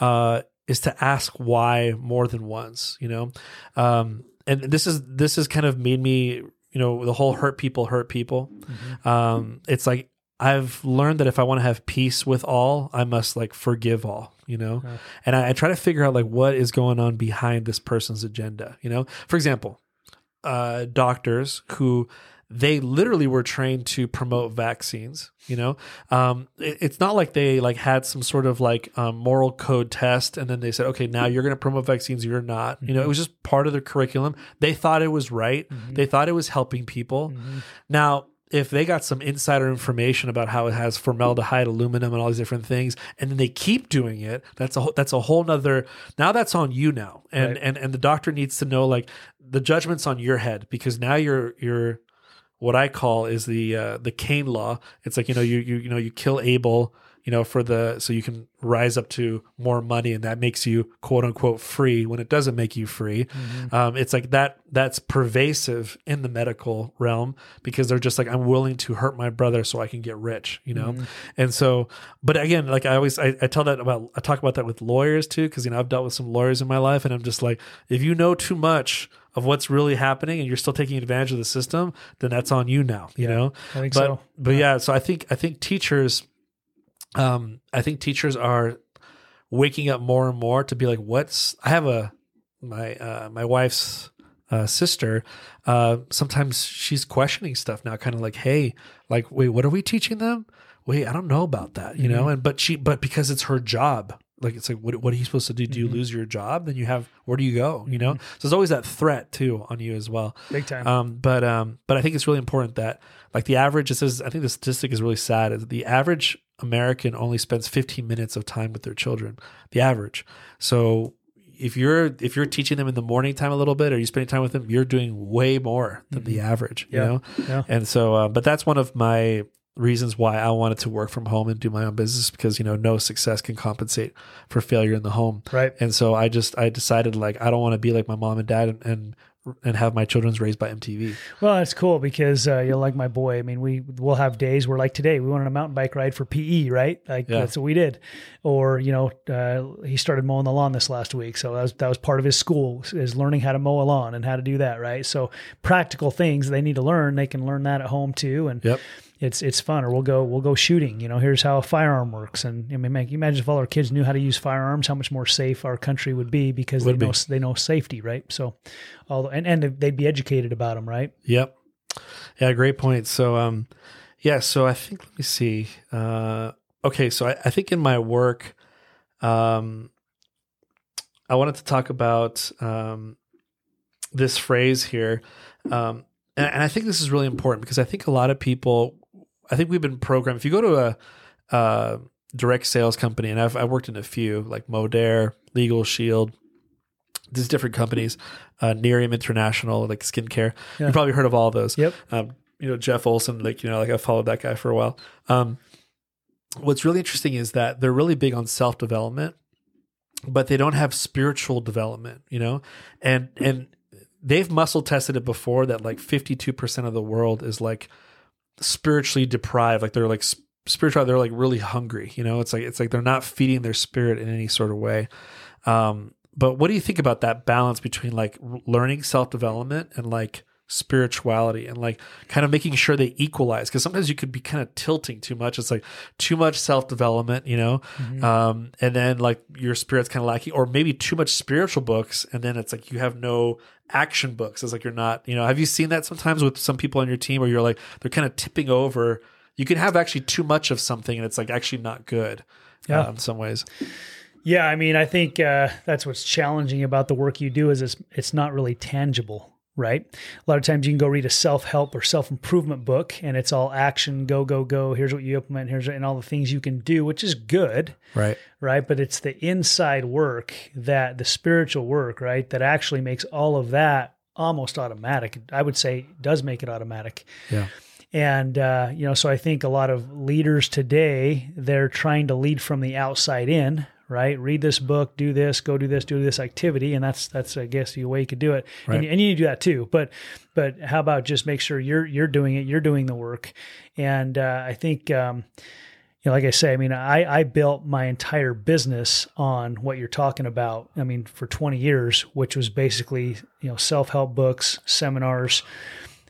uh, is to ask why more than once. You know, um, and this is this has kind of made me, you know, the whole hurt people hurt people. Um, it's like I've learned that if I want to have peace with all, I must like forgive all, you know? Yeah. And I, I try to figure out like what is going on behind this person's agenda, you know? For example, uh, doctors who they literally were trained to promote vaccines, you know? Um, it- it's not like they like had some sort of like um, moral code test and then they said, okay, now you're going to promote vaccines, you're not. You know, it was just part of their curriculum. They thought it was right. They thought it was helping people. Now, if they got some insider information about how it has formaldehyde, aluminum, and all these different things, and then they keep doing it, that's a whole- that's a whole nother. Now that's on you now, and Right. and and the doctor needs to know like the judgment's on your head because now you're you're what I call is the uh, the Cain law. It's like you know you you you know you kill Abel, you know for the so you can rise up to more money, and that makes you quote unquote free when it doesn't make you free. Um, it's like that that's pervasive in the medical realm because they're just like I'm willing to hurt my brother so I can get rich, you know. And so, but again, like I always I, I tell that about I talk about that with lawyers too because you know I've dealt with some lawyers in my life, and I'm just like if you know too much of what's really happening and you're still taking advantage of the system, then that's on you now, you know. I think but so. but yeah, so I think I think teachers, um, I think teachers are waking up more and more to be like, what's I have a my uh, my wife's uh, sister. Uh, sometimes she's questioning stuff now, kind of like, hey, like, wait, what are we teaching them? Wait, I don't know about that, you know. And but she, but because it's her job, like it's like, what what are you supposed to do? Do you lose your job? Then you have where do you go? You know. So there's always that threat too on you as well. Big time. Um, but um, but I think it's really important that like the average. It says I think the statistic is really sad. Is the average American only spends 15 minutes of time with their children. The average. So if you're if you're teaching them in the morning time a little bit, or you spending time with them, you're doing way more than the average. You Yeah. know. Yeah. And so, uh, but that's one of my reasons why I wanted to work from home and do my own business because you know no success can compensate for failure in the home. Right. And so I just I decided like I don't want to be like my mom and dad and and, and have my children's raised by MTV. Well, it's cool because uh, you're like my boy. I mean, we we'll have days where, like today, we went on a mountain bike ride for PE, right? Like Yeah. that's what we did. Or you know, uh, he started mowing the lawn this last week, so that was that was part of his school is learning how to mow a lawn and how to do that, right? So practical things they need to learn, they can learn that at home too, and Yep. It's it's fun. Or we'll go we'll go shooting. You know, here's how a firearm works. And I mean, man, you imagine if all our kids knew how to use firearms, how much more safe our country would be because Would they know be. they know safety, right? So, all and and they'd be educated about them, right? Yep. Yeah, great point. So um yeah, so I think let me see. Uh okay, so I, I think in my work, um I wanted to talk about um this phrase here. Um and I think this is really important because I think a lot of people I think we've been programmed. If you go to a uh direct sales company, and I've I worked in a few like Modere, Legal Shield, these different companies, uh, Nerium International, like skincare. Yeah. You've probably heard of all those. Yep. Um, you know, Jeff Olson, like, you know, like I followed that guy for a while. Um, what's really interesting is that they're really big on self development, but they don't have spiritual development, you know? And, and they've muscle tested it before that like 52% of the world is like spiritually deprived. Like they're like sp- spiritual, they're like really hungry, you know? It's like, it's like they're not feeding their spirit in any sort of way. Um, but what do you think about that balance between like learning self development and like spirituality and like kind of making sure they equalize? Because sometimes you could be kind of tilting too much. It's like too much self development, you know, um, and then like your spirit's kind of lacking, or maybe too much spiritual books, and then it's like you have no action books. It's like you're not, you know. Have you seen that sometimes with some people on your team where you're like they're kind of tipping over? You can have actually too much of something, and it's like actually not good. Yeah. uh, in some ways. Yeah, I mean, I think uh, that's what's challenging about the work you do is it's it's not really tangible. Right? A lot of times you can go read a self help or self improvement book and it's all action, go, go, go. Here's what you implement, here's and all the things you can do, which is good, Right. right? But it's the inside work that the spiritual work, right, that actually makes all of that almost automatic. I would say does make it automatic. Yeah. And uh, you know, so I think a lot of leaders today they're trying to lead from the outside in, right? Read this book, do this, go do this, do this activity, and that's that's I guess the way you could do it. Right. And, and you need to do that too. But but how about just make sure you're you're doing it, you're doing the work, and uh, I think. Um, you know, like I say, I mean, I, I built my entire business on what you're talking about. I mean, for 20 years, which was basically, you know, self help books, seminars,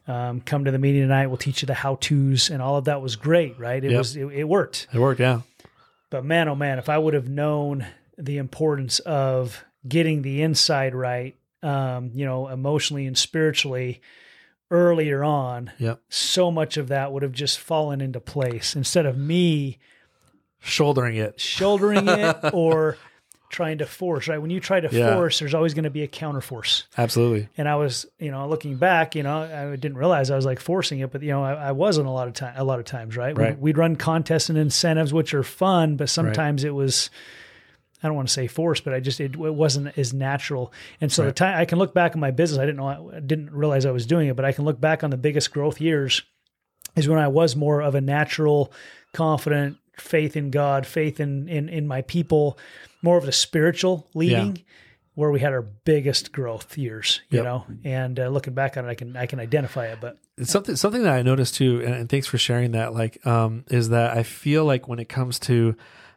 um, come to the meeting tonight. We'll teach you the how tos, and all of that was great, right? It Yep. was, it, it worked. It worked. Yeah. But man, oh man, if I would have known the importance of getting the inside right, um, you know, emotionally and spiritually earlier on, Yep. so much of that would have just fallen into place instead of me Shouldering it. shouldering it or trying to force, right? When you try to Yeah. force, there's always going to be a counterforce. Absolutely. And I was, you know, looking back, you know, I didn't realize I was like forcing it, but you know, I, I wasn't a lot of time, a lot of times, right? Right. We'd, we'd run contests and incentives, which are fun, but sometimes it was, I don't want to say force, but I just it, it wasn't as natural. And so the time I can look back on my business, I didn't know, I didn't realize I was doing it, but I can look back on the biggest growth years is when I was more of a natural, confident faith in God, faith in in in my people, more of the spiritual leading. Where we had our biggest growth years, you Yep. know, and uh, looking back on it, I can I can identify it. But It's something something that I noticed too, and, and thanks for sharing that. Like, um, is that I feel like when it comes to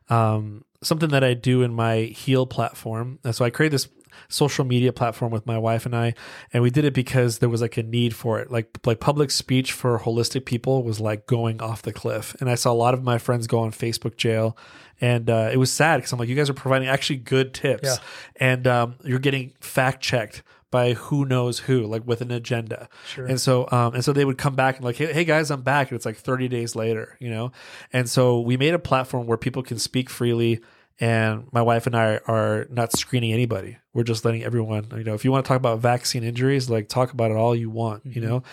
um, something that I do in my Heal platform, and so I create this social media platform with my wife and I, and we did it because there was like a need for it. Like like public speech for holistic people was like going off the cliff, and I saw a lot of my friends go on Facebook jail. And uh, it was sad because I'm like, you guys are providing actually good tips, Yeah. and um, you're getting fact checked by who knows who, like with an agenda. Sure. And so, um, and so they would come back and like, hey, hey guys, I'm back. And it's like 30 days later, you know? And so we made a platform where people can speak freely. And my wife and I are not screening anybody. We're just letting everyone, you know, if you want to talk about vaccine injuries, like talk about it all you want, you know?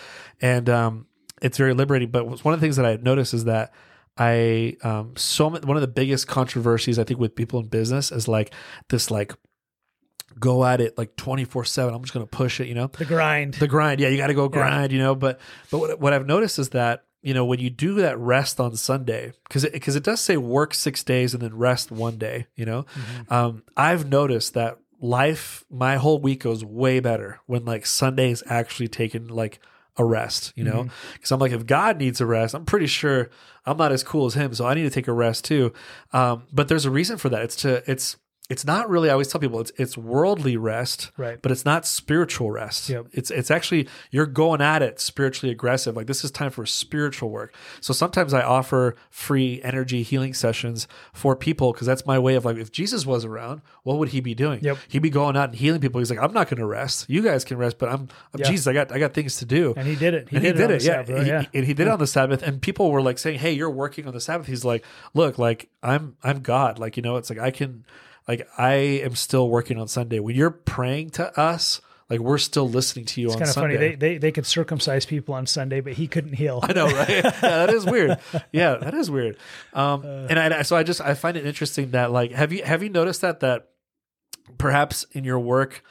And, um, it's very liberating. But one of the things that I noticed is that I, um, so one of the biggest controversies I think with people in business is like this, like, go at it like 24 7 i'm just going to push it you know? The grind, the grind. Yeah you got to go grind you know? But but what, what i've noticed is that you know when you do that rest on sunday because it, because it does say work six days and then rest one day you know? Um, i've noticed that life my whole week goes way better when like sunday is actually taken like a rest you know? Because i'm like if god needs a rest i'm pretty sure i'm not as cool as him so i need to take a rest too. Um, but there's a reason for that. It's to it's it's not really. I always tell people it's it's worldly rest, Right. But it's not spiritual rest. Yep. It's it's actually you're going at it spiritually aggressive. Like this is time for spiritual work. So sometimes I offer free energy healing sessions for people because that's my way of like if Jesus was around, what would he be doing? Yep. He'd be going out and healing people. He's like, I'm not going to rest. You guys can rest, but I'm, I'm Yeah. Jesus. I got I got things to do. and he did it. He and did, he did on it, yeah. Sabbath, He, yeah. and he did it on the Sabbath, and people were like saying, "Hey, you're working on the Sabbath." He's like, "Look, like I'm, I'm God. Like you know, it's like I can, like I am still working on Sunday. When you're praying to us, like we're still listening to you on Sunday. It's on kind of Sunday." funny. They, they they could circumcise people on Sunday, but he couldn't heal. I know, right? yeah, that is weird. Yeah, that is weird. Um, Uh. and I, so I just I find it interesting that like have you have you noticed that that perhaps in your work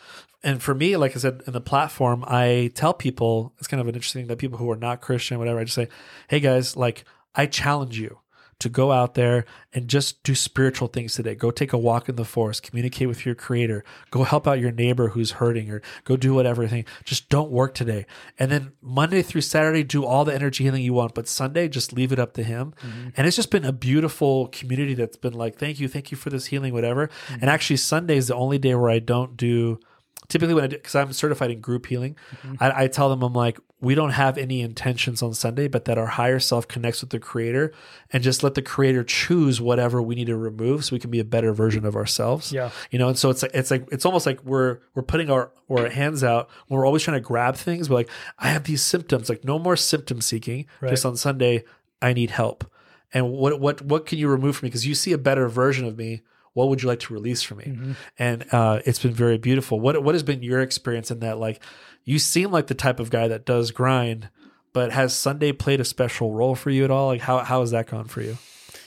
and for me, like I said in the platform, I tell people it's kind of an interesting thing that people who are not Christian, whatever, I just say, hey guys, like I challenge you to go out there and just do spiritual things today. Go take a walk in the forest, communicate with your creator, go help out your neighbor who's hurting or go do whatever thing. Just don't work today. And then Monday through Saturday, do all the energy healing you want, but Sunday, just leave it up to him. Mm-hmm. And it's just been a beautiful community that's been like, thank you, thank you for this healing, whatever. Mm-hmm. And actually, Sunday is the only day where I don't do typically when I do, because I'm certified in group healing, mm-hmm. I, I tell them, I'm like, we don't have any intentions on Sunday, but that our higher self connects with the creator and just let the creator choose whatever we need to remove so we can be a better version of ourselves. Yeah. You know, and so it's like, it's like, it's almost like we're, we're putting our, our hands out we're always trying to grab things. We're like, I have these symptoms, like no more symptom seeking. Right. Just on Sunday, I need help. And what, what, what can you remove from me? Because you see a better version of me what would you like to release for me? Mm-hmm. And uh, it's been very beautiful. What what has been your experience in that? Like, you seem like the type of guy that does grind, but has Sunday played a special role for you at all? Like, how how has that gone for you?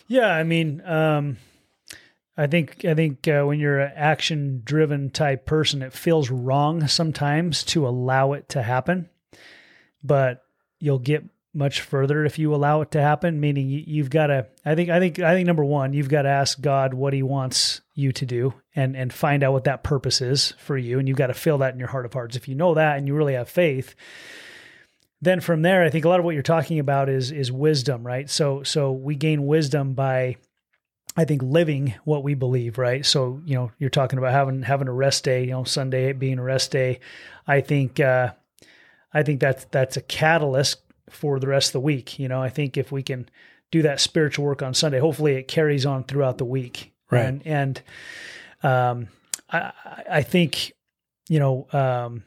Yeah, I mean, um, I think I think uh, when you're an action driven type person, it feels wrong sometimes to allow it to happen, but you'll get much further if you allow it to happen. Meaning you, you've got to. I think I think I think number one, you've got to ask God what He wants you to do, and and find out what that purpose is for you, and you've got to feel that in your heart of hearts. If you know that and you really have faith, then from there, I think a lot of what you're talking about is is wisdom, right? So so we gain wisdom by I think living what we believe, right? So, you know, you're talking about having having a rest day, you know, Sunday being a rest day. I think uh I think that's that's a catalyst for the rest of the week. You know, I think if we can do that spiritual work on Sunday, hopefully it carries on throughout the week. Right. And and um I I think, you know, um,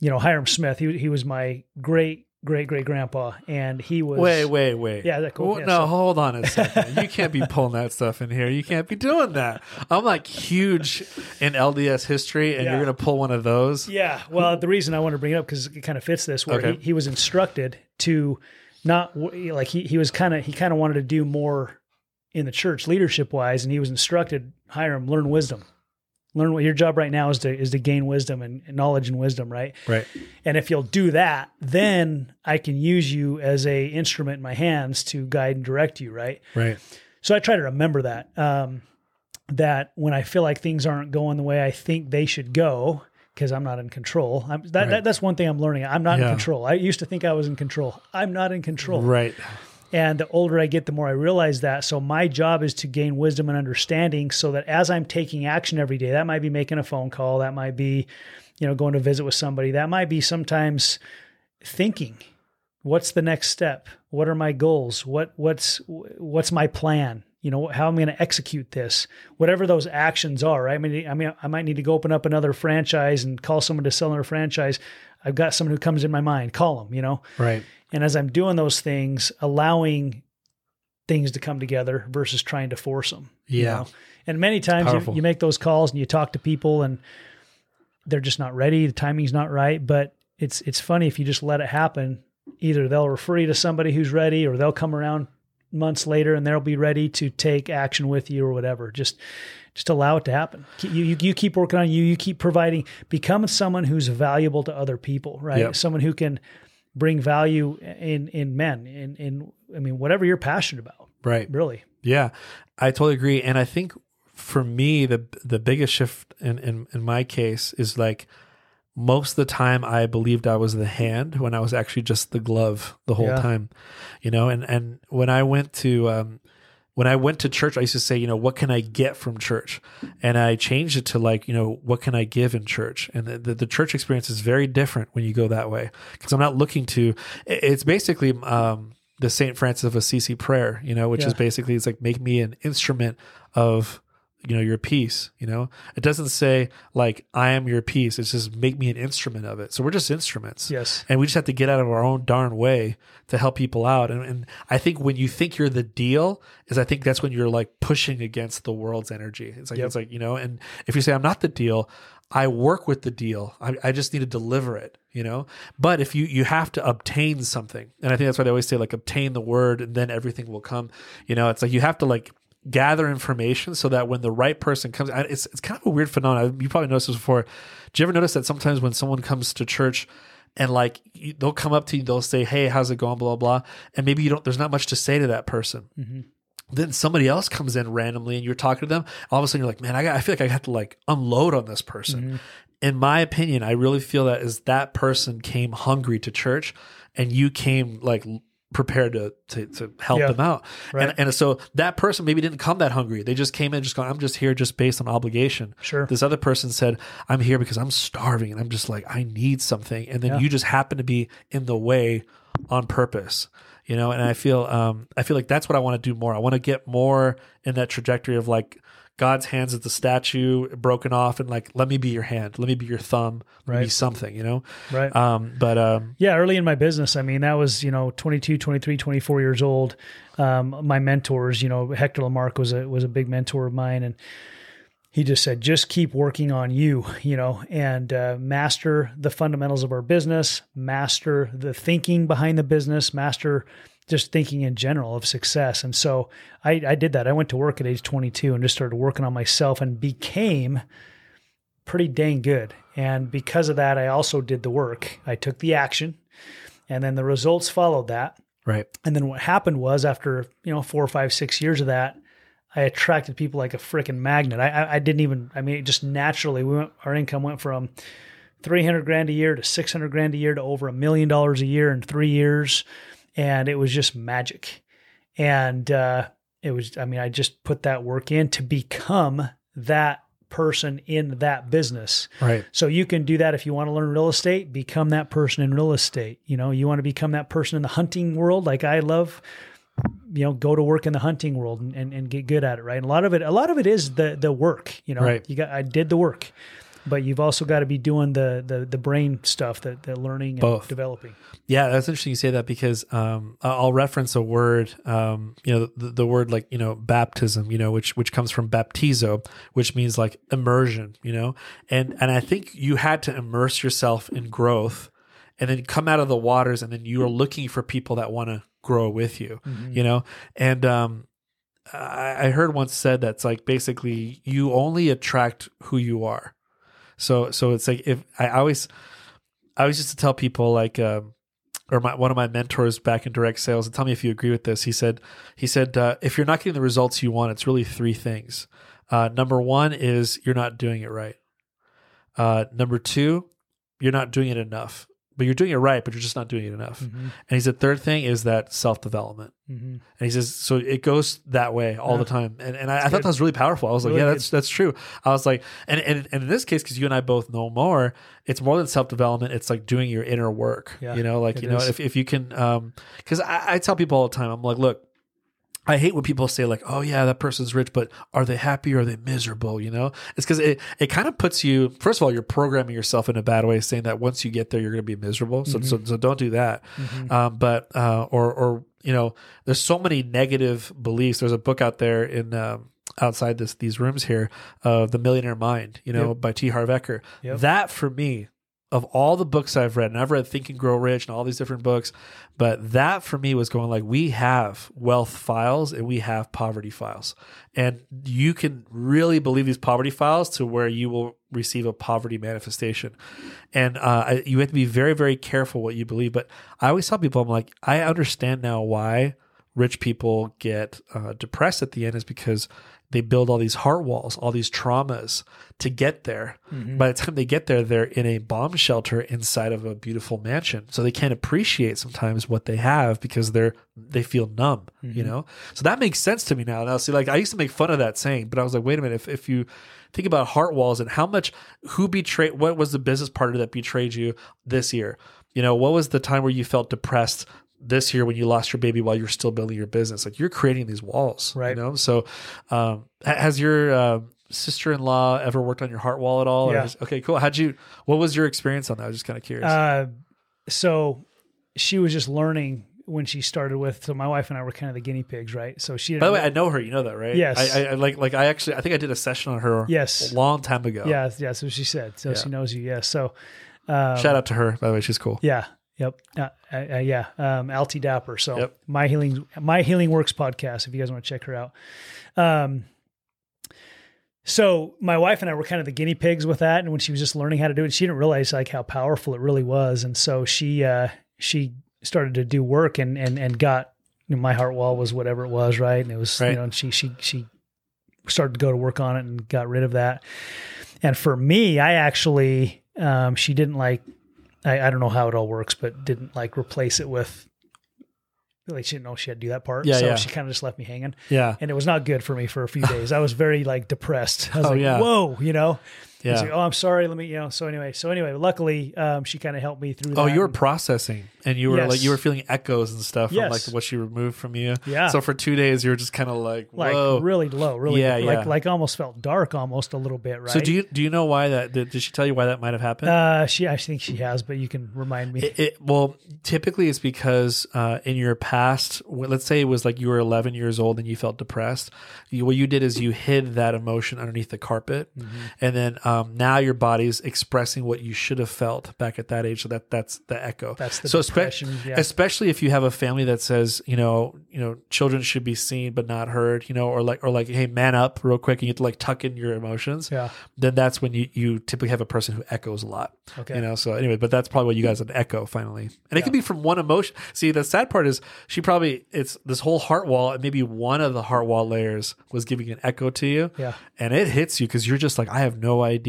you know, Hyrum Smith, he he was my great great great grandpa, and he was Wait, wait, wait. Yeah, that cool. Well, Yeah, no, so- hold on a second. you can't be pulling that stuff in here. You can't be doing that. I'm like huge in LDS history, and Yeah. you're gonna pull one of those. Yeah, well, the reason I want to bring it up because it kind of fits this, where Okay. he, he was instructed to not like he he was kind of he kind of wanted to do more in the church leadership wise, and he was instructed Hyrum learn wisdom, learn what your job right now is to is to gain wisdom and, and knowledge and wisdom, right? Right. And if you'll do that, then I can use you as a instrument in my hands to guide and direct you, right? Right. So I try to remember that. Um, that when I feel like things aren't going the way I think they should go, because I'm not in control. I'm, that, Right. that that's one thing I'm learning. I'm not Yeah. in control. I used to think I was in control. I'm not in control. Right. And the older I get, the more I realize that. So my job is to gain wisdom and understanding, so that as I'm taking action every day, that might be making a phone call, that might be, you know, going to visit with somebody, that might be sometimes thinking what's the next step what are my goals what what's what's my plan you know how am i'm going to execute this whatever those actions are right? i mean i mean i might need to go open up another franchise and call someone to sell another franchise i've got someone who comes in my mind call them you know Right. And as i'm doing those things allowing things to come together versus trying to force them you Yeah. know? and many times you, you make those calls and you talk to people and they're just not ready the timing's not right but it's it's funny if you just let it happen either they'll refer you to somebody who's ready or they'll come around months later and they'll be ready to take action with you or whatever just just allow it to happen you, you, you keep working on you you keep providing become someone who's valuable to other people right Yep. someone who can bring value in in men in in i mean whatever you're passionate about Right. really Yeah, I totally agree. And I think for me, the the biggest shift in, in in my case is like most of the time I believed I was the hand when I was actually just the glove the whole Yeah. time. You know, and and when I went to um when I went to church, I used to say, you know, what can I get from church? And I changed it to like, you know, what can I give in church? And the, the, the church experience is very different when you go that way because I'm not looking to, it's basically, um, the St. Francis of Assisi prayer, you know, which is basically, it's like, make me an instrument of, you know, your peace, you know, it doesn't say like, I am your peace. It's just make me an instrument of it. So we're just instruments yes and we just have to get out of our own darn way to help people out. And, and I think when you think you're the deal, is I think that's when you're like pushing against the world's energy. It's like Yep. it's like you know, and if you say I'm not the deal, I work with the deal. I, I just need to deliver it. You know, but if you you have to obtain something, and I think that's why they always say like obtain the word, and then everything will come. You know, it's like you have to like gather information so that when the right person comes, it's it's kind of a weird phenomenon. You probably noticed this before. Do you ever notice that sometimes when someone comes to church? and like they'll come up to you, they'll say, "Hey, how's it going?" Blah blah blah, and maybe you don't. There's not much to say to that person. Mm-hmm. Then somebody else comes in randomly, and you're talking to them. All of a sudden, you're like, "Man, I got. I feel like I have to like unload on this person." Mm-hmm. In my opinion, I really feel that is that person came hungry to church, and you came like prepared to to, to help Yeah. them out. Right. And, and so that person maybe didn't come that hungry. They just came in just going, I'm just here just based on obligation. Sure. This other person said, I'm here because I'm starving and I'm just like, I need something. And then Yeah. you just happen to be in the way on purpose. You know, and I feel um I feel like that's what I want to do more. I want to get more in that trajectory of like God's hands at the statue broken off and like let me be your hand, let me be your thumb, let me be something, you know? right. Um but um Yeah, early in my business, I mean, that was, you know, 22, 23, 24 years old. Um, my mentors, you know, Hector Lamarck was a was a big mentor of mine. And he just said, just keep working on you, you know, and uh, master the fundamentals of our business, master the thinking behind the business, master just thinking in general of success. And so I, I did that. I went to work at age 22 and just started working on myself and became pretty dang good. And because of that, I also did the work. I took the action and then the results followed that. Right. And then what happened was after, you know, four, five, six years of that, I attracted people like a freaking magnet. I, I, I didn't even, I mean, it just naturally, we went, our income went from 300 grand a year to 600 grand a year to over a million dollars a year in three years. And it was just magic. And, uh, it was, I mean, I just put that work in to become that person in that business. Right. So you can do that if you want to learn real estate, become that person in real estate. You know, you want to become that person in the hunting world, like I love, you know, go to work in the hunting world and, and, and get good at it. Right. And a lot of it, a lot of it is the, the work, you know, Right. you got, I did the work, but you've also got to be doing the, the, the brain stuff, that the learning and Both. developing. Yeah, that's interesting you say that because um, I'll reference a word, um, you know, the, the word like you know baptism, you know, which which comes from baptizo, which means like immersion, you know, and and I think you had to immerse yourself in growth, and then come out of the waters, and then you are looking for people that want to grow with you, you know, and um, I, I heard once said that's like basically you only attract who you are, so so it's like if I always I always used to tell people like. Um, or my, one of my mentors back in direct sales and tell me if you agree with this he said he said uh, if you're not getting the results you want it's really three things. Uh, number one is you're not doing it right. Uh, number two you're not doing it enough but you're doing it right but you're just not doing it enough Mm-hmm. and he said third thing is that self-development Mm-hmm. and he says, so it goes that way all the time. And, and I, I thought that was really powerful. I was like, Really yeah, that's, that's true. I was like, and, and, and in this case, cause you and I both know more, it's more than self-development. It's like doing your inner work, Yeah, you know, like, you know, if, if you can, um, cause I, I tell people all the time, I'm like, look, I hate when people say like, "Oh yeah, that person's rich, but are they happy or are they miserable?" You know, it's because it it kind of puts you. First of all, you're programming yourself in a bad way, saying that once you get there, you're going to be miserable. So so, so don't do that. Um, but uh, or or you know, there's so many negative beliefs. There's a book out there in. Um, outside this these rooms here of the millionaire mind you know Yep. by T. Harv Eker Yep. that for me of all the books I've read, and I've read Think and Grow Rich and all these different books, but that for me was going like, we have wealth files and we have poverty files. And you can really believe these poverty files to where you will receive a poverty manifestation. And uh, you have to be very, very careful what you believe. But I always tell people, I'm like, I understand now why rich people get uh, depressed at the end is because they build all these heart walls, all these traumas to get there. Mm-hmm. By the time they get there, they're in a bomb shelter inside of a beautiful mansion, so they can't appreciate sometimes what they have because they're they feel numb. You mm-hmm. know, so that makes sense to me now. Now, see, like I used to make fun of that saying, but I was like, wait a minute, if if you think about heart walls and how much who betrayed, what was the business partner that betrayed you this year? You know, what was the time where you felt depressed? This year when you lost your baby while you're still building your business like you're creating these walls Right. you know so um has your uh, sister-in-law ever worked on your heart wall at all Or Yeah. has- okay cool how'd you what was your experience on that i was just kind of curious Uh, so she was just learning when she started with. So my wife and I were kind of the guinea pigs, right? So she. by the way i know her you know that right Yes. I, I, like like i actually i think i did a session on her Yes. a long time ago yeah, yeah. So she said. So Yeah. she knows you. Yes. So. Um, shout out to her by the way she's cool Yeah. Yep. Uh, uh, uh, yeah. Um, Alti Dapper. So Yep. my healing, my healing works podcast. If you guys want to check her out. Um, so my wife and I were kind of the guinea pigs with that. And when she was just learning how to do it, she didn't realize like how powerful it really was. And so she, uh, she started to do work and, and, and got, you know, my heart wall was whatever it was. Right. And it was, Right. you know, and she, she, she started to go to work on it and got rid of that. And for me, I actually, um, she didn't like, I, I don't know how it all works, but didn't like replace it with, like she didn't know she had to do that part. Yeah, so yeah. she kind of just left me hanging yeah and it was not good for me for a few days. I was very like depressed. I was Oh, like, yeah. whoa, you know? Yeah. Like, oh, I'm sorry. Let me, you know. So anyway, so anyway, luckily, um, she kind of helped me through. Oh, you were And- processing, and you were Yes. like you were feeling echoes and stuff from like what she removed from you. Yeah. So for two days, you were just kind of like, like really low, really, Yeah, like yeah. like almost felt dark, almost a little bit, right? So do you do you know why that? Did, did she tell you why that might have happened? Uh, she, I think she has, but you can remind me. It, it, well, typically it's because uh, in your past, let's say it was like you were 11 years old and you felt depressed. You, what you did is you hid that emotion underneath the carpet, Mm-hmm. and then um, now your body's expressing what you should have felt back at that age. So that that's the echo. That's the so espe- yeah. especially if you have a family that says you know you know children should be seen but not heard, you know, or like or like hey man up real quick and you have to like tuck in your emotions. yeah. Then that's when you you typically have a person who echoes a lot. Okay. You know, so anyway, but that's probably what you guys had echo finally. And it could be from one emotion. See, the sad part is she probably it's this whole heart wall and maybe one of the heart wall layers was giving an echo to you. Yeah. And it hits you because you're just like, I have no idea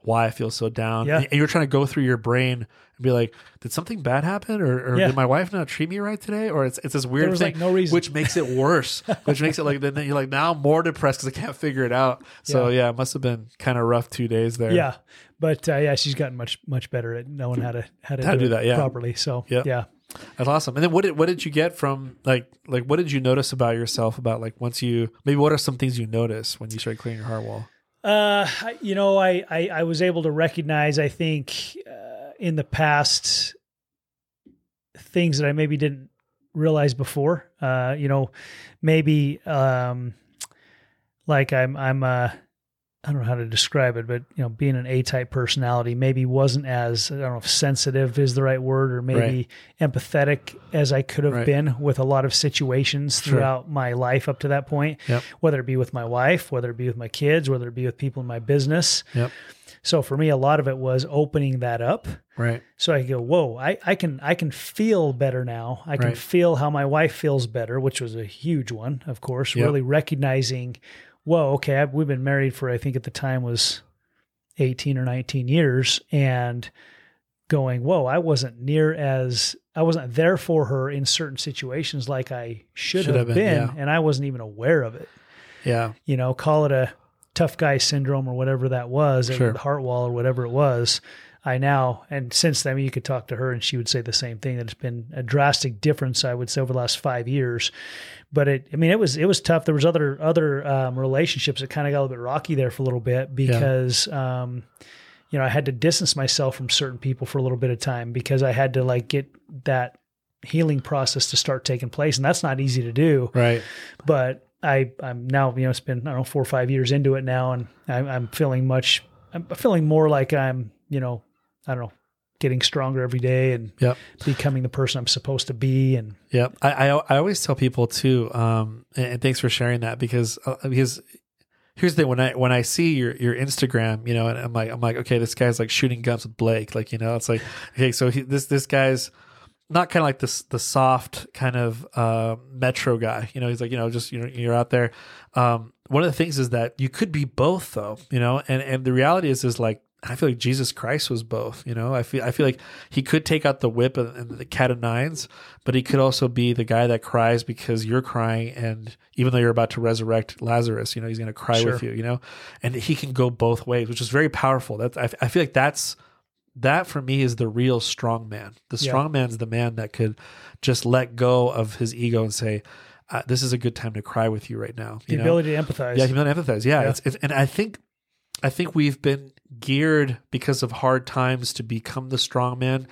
why I feel so down. Yeah. And you're trying to go through your brain and be like, did something bad happen? Or, or Yeah. did my wife not treat me right today? Or it's it's this weird thing, like, no reason. which makes it worse. which makes it like then you're like now I'm more depressed because I can't figure it out. So yeah, it must have been kind of rough two days there. Yeah. But uh, yeah, she's gotten much much better at knowing how to how to, How to do that, yeah. properly. So Yeah. yeah. That's awesome. And then what did what did you get from like like what did you notice about yourself about like once you maybe what are some things you notice when you start clearing your heart wall? Uh, you know, I, I, I was able to recognize, I think, uh, in the past, things that I maybe didn't realize before. Uh, you know, maybe, um, like I'm, I'm, uh, I don't know how to describe it, but you know, being an A-type personality maybe wasn't as I don't know if sensitive is the right word, or maybe empathetic as I could have Right. been with a lot of situations Sure. throughout my life up to that point Yep. whether it be with my wife, whether it be with my kids, whether it be with people in my business. Yep. So for me, a lot of it was opening that up. Right. So I go, whoa, I, I can I can feel better now. I can Right. feel how my wife feels better, which was a huge one, of course. Yep. Really recognizing, whoa, okay, I've, we've been married for I think at the time was eighteen or nineteen years, and going, whoa, I wasn't near as I wasn't there for her in certain situations like I should, Should have, been, been, yeah. and I wasn't even aware of it Yeah. you know, call it a tough guy syndrome or whatever that was, Sure. or heart wall or whatever it was. I now, and since then, you could talk to her and she would say the same thing that it's been a drastic difference, I would say, over the last five years. But it, I mean, it was, it was tough. There was other, other um, relationships that kind of got a little bit rocky there for a little bit because, um, you know, I had to distance myself from certain people for a little bit of time because I had to like get that healing process to start taking place. And that's not easy to do Right. but I I'm now you know it's been I don't know four or five years into it now, and I'm, I'm feeling much I'm feeling more like I'm you know I don't know getting stronger every day and Yep. becoming the person I'm supposed to be, and yeah, I, I I always tell people too, um, and, and thanks for sharing that because uh, because here's the thing when I when I see your your Instagram, you know, and I'm like I'm like okay, this guy's like shooting guns with Blake, like you know, it's like okay, so he, this this guy's not kind of like this the soft kind of uh, metro guy, you know. He's like you know just you know you're out there. Um, one of the things is that you could be both though, you know, and and the reality is is like I feel like Jesus Christ was both. You know, I feel I feel like he could take out the whip and, and the cat of nines, but he could also be the guy that cries because you're crying, and even though you're about to resurrect Lazarus, you know, he's going to cry Sure. with you. You know, and he can go both ways, which is very powerful. That I, I feel like that's that for me is the real strong man. The Yeah. strong man's the man that could just let go of his ego and say, uh, "This is a good time to cry with you right now." the You know? ability to empathize. Yeah, human empathize. Yeah, Yeah. It's, it's and I think I think we've been geared because of hard times to become the strong man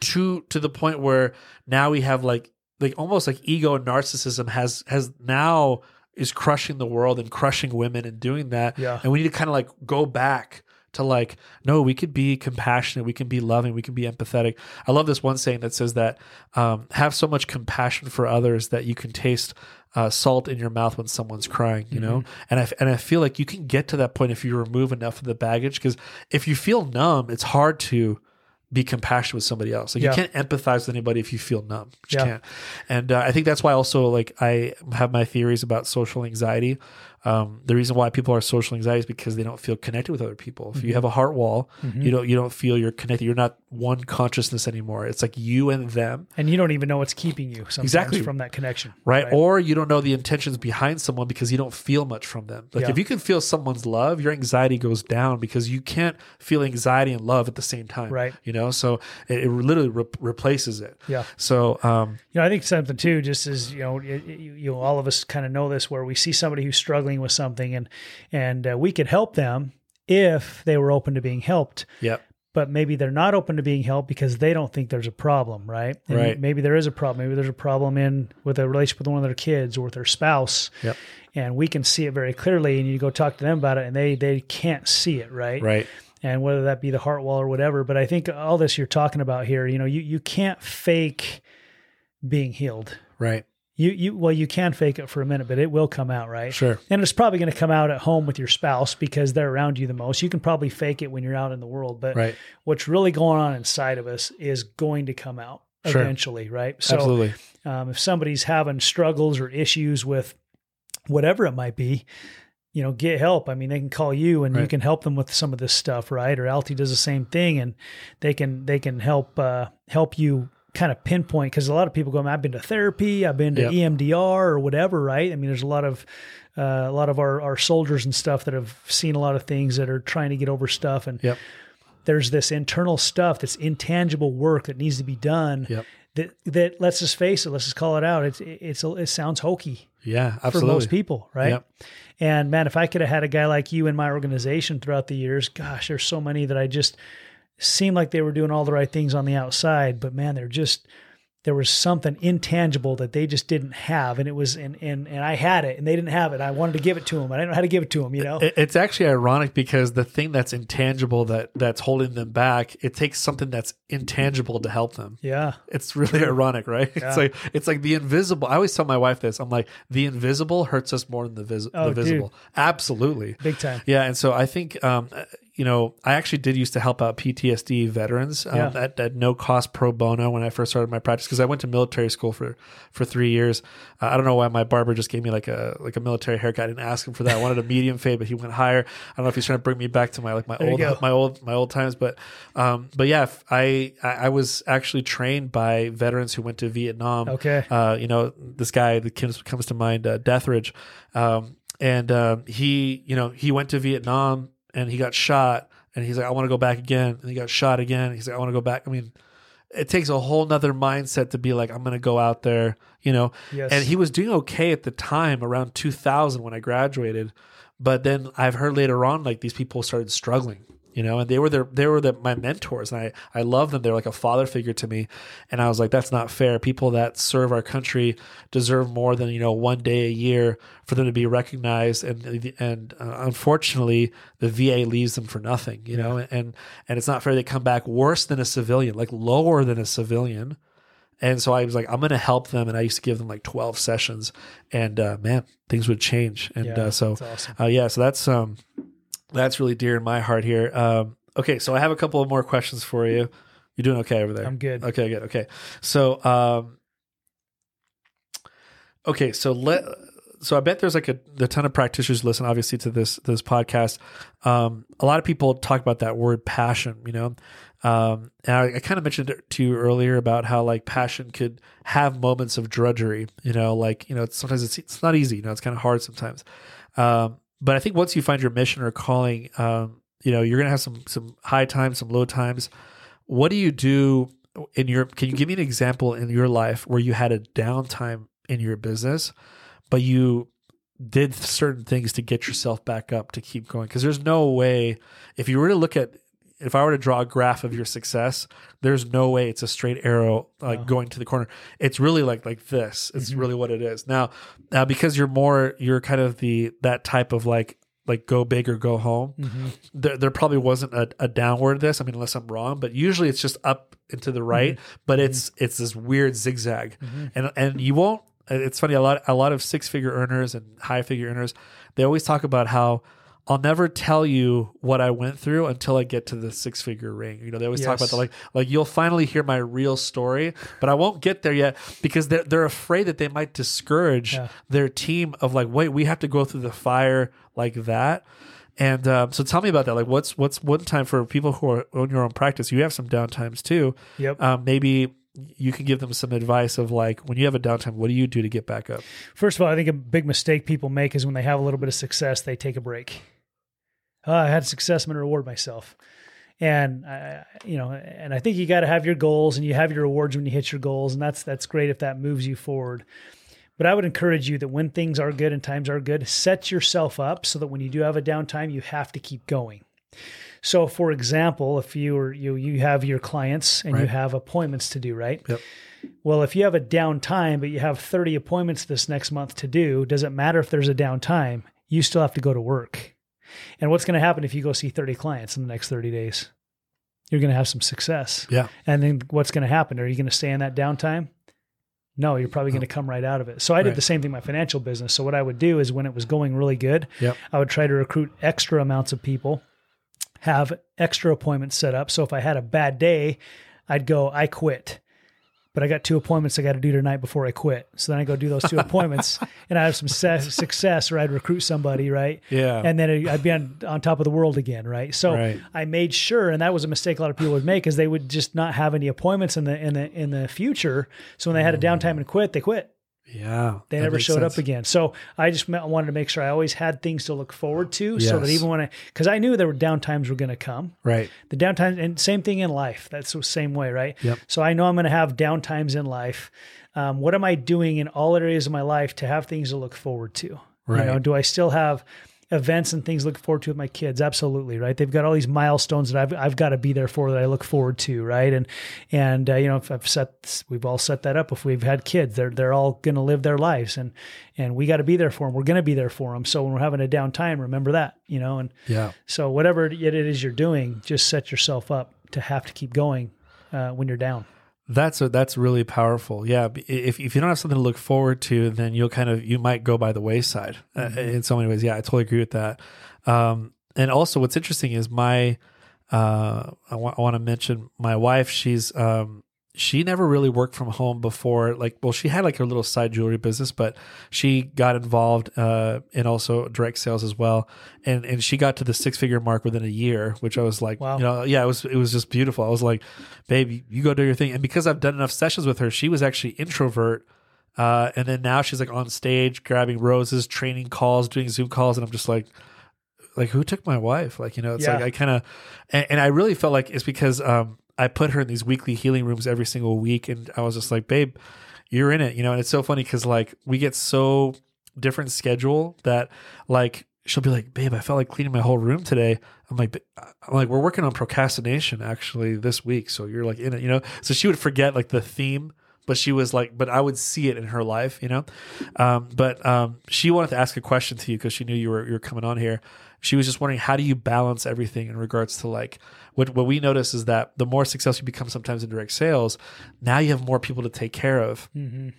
to to the point where now we have like like almost like ego and narcissism has has now is crushing the world and crushing women and doing that. Yeah. And we need to kind of like go back to like, no, we could be compassionate, we can be loving, we can be empathetic. I love this one saying that says that um, have so much compassion for others that you can taste uh, salt in your mouth when someone's crying, you know? And I, and I feel like you can get to that point if you remove enough of the baggage because if you feel numb, it's hard to be compassionate with somebody else. Like Yeah. you can't empathize with anybody if you feel numb. You Yeah. can't. And uh, I think that's why also like I have my theories about social anxiety. Um, the reason why people are social anxiety is because they don't feel connected with other people. If you Mm-hmm. have a heart wall, you don't you don't feel you're connected. You're not one consciousness anymore. It's like you and them, And you don't even know what's keeping you Exactly. from that connection. right? Or you don't know the intentions behind someone because you don't feel much from them. Like Yeah. if you can feel someone's love, your anxiety goes down because you can't feel anxiety and love at the same time. Right. You know, so it, it literally re- replaces it. Yeah. So um, You know, I think something too, just as you know, it, it- you know, all of us kind of know this, where we see somebody who's struggling with something, and and uh, we could help them if they were open to being helped. yep. But maybe they're not open to being helped because they don't think there's a problem, right? And Right. Maybe there is a problem. Maybe there's a problem in with a relationship with one of their kids or with their spouse. Yep. And we can see it very clearly, and you go talk to them about it, and they they can't see it, right? Right. and whether that be the heart wall or whatever. But I think all this you're talking about here, you know, you, you can't fake being healed. Right. You you well you can fake it for a minute, but it will come out, right? Sure. And it's probably going to come out at home with your spouse because they're around you the most. You can probably fake it when you're out in the world, but Right. what's really going on inside of us is going to come out Sure. eventually, right? So Absolutely. um, if somebody's having struggles or issues with whatever it might be, you know, get help. I mean, they can call you and you can help them with some of this stuff, right? Or Alti does the same thing, and they can they can help uh, help you kind of pinpoint because a lot of people go, I've been to therapy, I've been to Yep. EMDR or whatever, right? I mean, there's a lot of uh, a lot of our, our soldiers and stuff that have seen a lot of things that are trying to get over stuff and Yep. there's this internal stuff that's intangible work that needs to be done Yep. that that let's just face it let's just call it out it's it's it sounds hokey Yeah. for Absolutely. most people right Yep. and man if i could have had a guy like you in my organization throughout the years gosh there's so many that i just seemed like they were doing all the right things on the outside but man they're just there was something intangible that they just didn't have and it was and and, and i had it and they didn't have it i wanted to give it to them but i didn't know how to give it to them you know It's actually ironic because the thing that's intangible that that's holding them back, it takes something that's intangible to help them. yeah It's really ironic, right? Yeah. It's like it's like the invisible. I always tell my wife this. I'm like, the invisible hurts us more than the, vis- Oh, the visible. Absolutely. big time Yeah, and so I think um, you know I actually did used to help out PTSD veterans um, Yeah. at, at no cost pro bono when I first started my practice because I went to military school for for three years. Uh, I don't know why my barber just gave me like a like a military haircut. I didn't ask him for that. I wanted a medium fade, but he went higher. I don't know if he's trying to bring me back to my like my There old my old my old times, but um, but yeah, I I was actually trained by veterans who went to Vietnam okay uh, you know, this guy that comes, comes to mind, uh, Deathridge. Um, and um, he, you know, he went to Vietnam and he got shot. And he's like, I want to go back again. And he got shot again. He's like, I want to go back. I mean, it takes a whole nother mindset to be like, I'm going to go out there, you know. yes And he was doing okay at the time, around 2000 when I graduated. But then I've heard later on, like these people started struggling, you know, and they were their, they were the, my mentors, and I, I love them. They're like a father figure to me, and I was like, that's not fair. People that serve our country deserve more than you know one day a year for them to be recognized, and and uh, unfortunately, the VA leaves them for nothing, you know, and and it's not fair. They come back worse than a civilian, like lower than a civilian. And so I was like, I'm going to help them. And I used to give them like 12 sessions and, uh, man, things would change. And, yeah, uh, so, awesome uh, yeah, so that's, um, that's really dear in my heart here. Um, okay. So I have a couple of more questions for you. You're doing okay over there. i'm good Okay, good. Okay. So, um, okay, so let so I bet there's like a, a ton of practitioners listen obviously to this this podcast. Um, a lot of people talk about that word passion, you know. Um, and I, I kind of mentioned it to you earlier about how like passion could have moments of drudgery, you know, like you know, it's, sometimes it's it's not easy, you know, it's kind of hard sometimes. Um, but I think once you find your mission or calling, um, you know, you're gonna have some some high times, some low times. What do you do in your? Can you give me an example in your life where you had a downtime in your business, but you did certain things to get yourself back up to keep going? Because there's no way if you were to look at if I were to draw a graph of your success, there's no way it's a straight arrow like No. going to the corner. It's really like like this. It's Mhm. really what it is. Now, now because you're more you're kind of the that type of like like go big or go home. Mhm. There, there probably wasn't a, a downward this. I mean, unless I'm wrong, but usually it's just up and to the right. But it's it's this weird zigzag, Mhm. and and you won't. It's funny a lot a lot of six figure earners and high figure earners. They always talk about how I'll never tell you what I went through until I get to the six figure ring. You know, they always talk about Yes. the like, like you'll finally hear my real story, but I won't get there yet because they're, they're afraid that they might discourage Yeah. their team of like, wait, we have to go through the fire like that. And um, so tell me about that. Like, what's what's one time for people who are own your own practice? You have some downtimes too. Yep. Um, maybe you can give them some advice of like, when you have a downtime, what do you do to get back up? First of all, I think a big mistake people make is when they have a little bit of success, they take a break. Oh, I had success, I'm going to reward myself. And I, you know, and I think you got to have your goals and you have your rewards when you hit your goals, and that's that's great if that moves you forward. But I would encourage you that when things are good and times are good, set yourself up so that when you do have a downtime, you have to keep going. So, for example, if you are you you have your clients and you have appointments to do, right? Yep. Well, if you have a downtime, but you have 30 appointments this next month to do, does it matter if there's a downtime? You still have to go to work. And what's going to happen if you go see 30 clients in the next 30 days? You're going to have some success. Yeah. And then what's going to happen? Are you going to stay in that downtime? No, you're probably going to come right out of it. So I did Right. the same thing in my financial business. So what I would do is when it was going really good, Yep. I would try to recruit extra amounts of people, have extra appointments set up. So if I had a bad day, I'd go, I quit. But I got two appointments I got to do tonight before I quit. So then I go do those two appointments and I have some se- success or I'd recruit somebody, right? Yeah. And then I'd be on, on top of the world again, right? So Right. I made sure, and that was a mistake a lot of people would make, is they would just not have any appointments in the in the in the future. So when they had a mm. downtime and quit, they quit. Yeah. They never showed sense. up again. So I just wanted to make sure I always had things to look forward to, so that even when I, because I knew there were downtimes were going to come. Right. The downtime, and same thing in life. That's the same way, right? Yep. So I know I'm going to have downtimes in life. Um, what am I doing in all areas of my life to have things to look forward to? Right. You know, do I still have events and things to look forward to with my kids? Absolutely, right? They've got all these milestones that I've I've got to be there for that I look forward to, right? And and uh, you know, if I've set we've all set that up. If we've had kids, they're they're all going to live their lives, and and we got to be there for them. We're going to be there for them. So when we're having a down time, remember that, you know, and Yeah. so whatever it is you're doing, just set yourself up to have to keep going uh, when you're down. That's a, that's really powerful. Yeah, if if you don't have something to look forward to, then you'll kind of you might go by the wayside uh, in so many ways. Yeah, I totally agree with that. Um, and also, what's interesting is my uh, I want to mention my wife. She's um, she never really worked from home before. Like, well, she had like her little side jewelry business, but she got involved uh, in also direct sales as well. And and she got to the six figure mark within a year, which I was like, Wow. you know, yeah, it was it was just beautiful. I was like, babe, you- go do your thing. And because I've done enough sessions with her, she was actually introvert. Uh, and then now she's like on stage grabbing roses, training calls, doing Zoom calls, and I'm just like, like who took my wife? Like you know, it's Yeah. like I kind of, and, and I really felt like it's because um I put her in these weekly healing rooms every single week, and I was just like, babe, you're in it, you know. And it's so funny because like we get so different schedule that like she'll be like, babe, I felt like cleaning my whole room today. I'm like, I'm like, we're working on procrastination actually this week, so you're like in it, you know. So she would forget like the theme. But she was like, but I would see it in her life, you know. Um, but um, she wanted to ask a question to you because she knew you were you were coming on here. She was just wondering how do you balance everything in regards to like what what we notice is that the more successful you become sometimes in direct sales, now you have more people to take care of. Mm-hmm.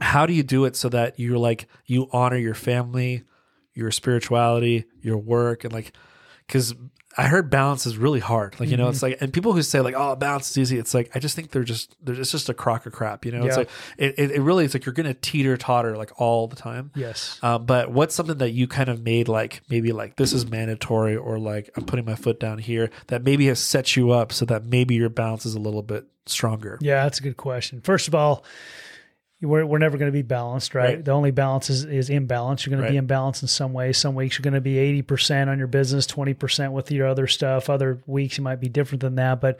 How do you do it so that you're like you honor your family, your spirituality, your work, and like because I heard balance is really hard. Like you know, it's like and people who say like oh balance is easy. It's like I just think they're just they're it's just a crock of crap. You know, it's like it, it, it really it's like you're gonna teeter totter like all the time. Yes. Uh, but what's something that you kind of made like maybe like this is mandatory or like I'm putting my foot down here that maybe has set you up so that maybe your balance is a little bit stronger. Yeah, that's a good question. First of all, we're, we're never going to be balanced, right? Right. The only balance is, is imbalance. You're going to be Right. imbalanced in some ways. Some weeks you're going to be 80% on your business, 20% with your other stuff. Other weeks you might be different than that. But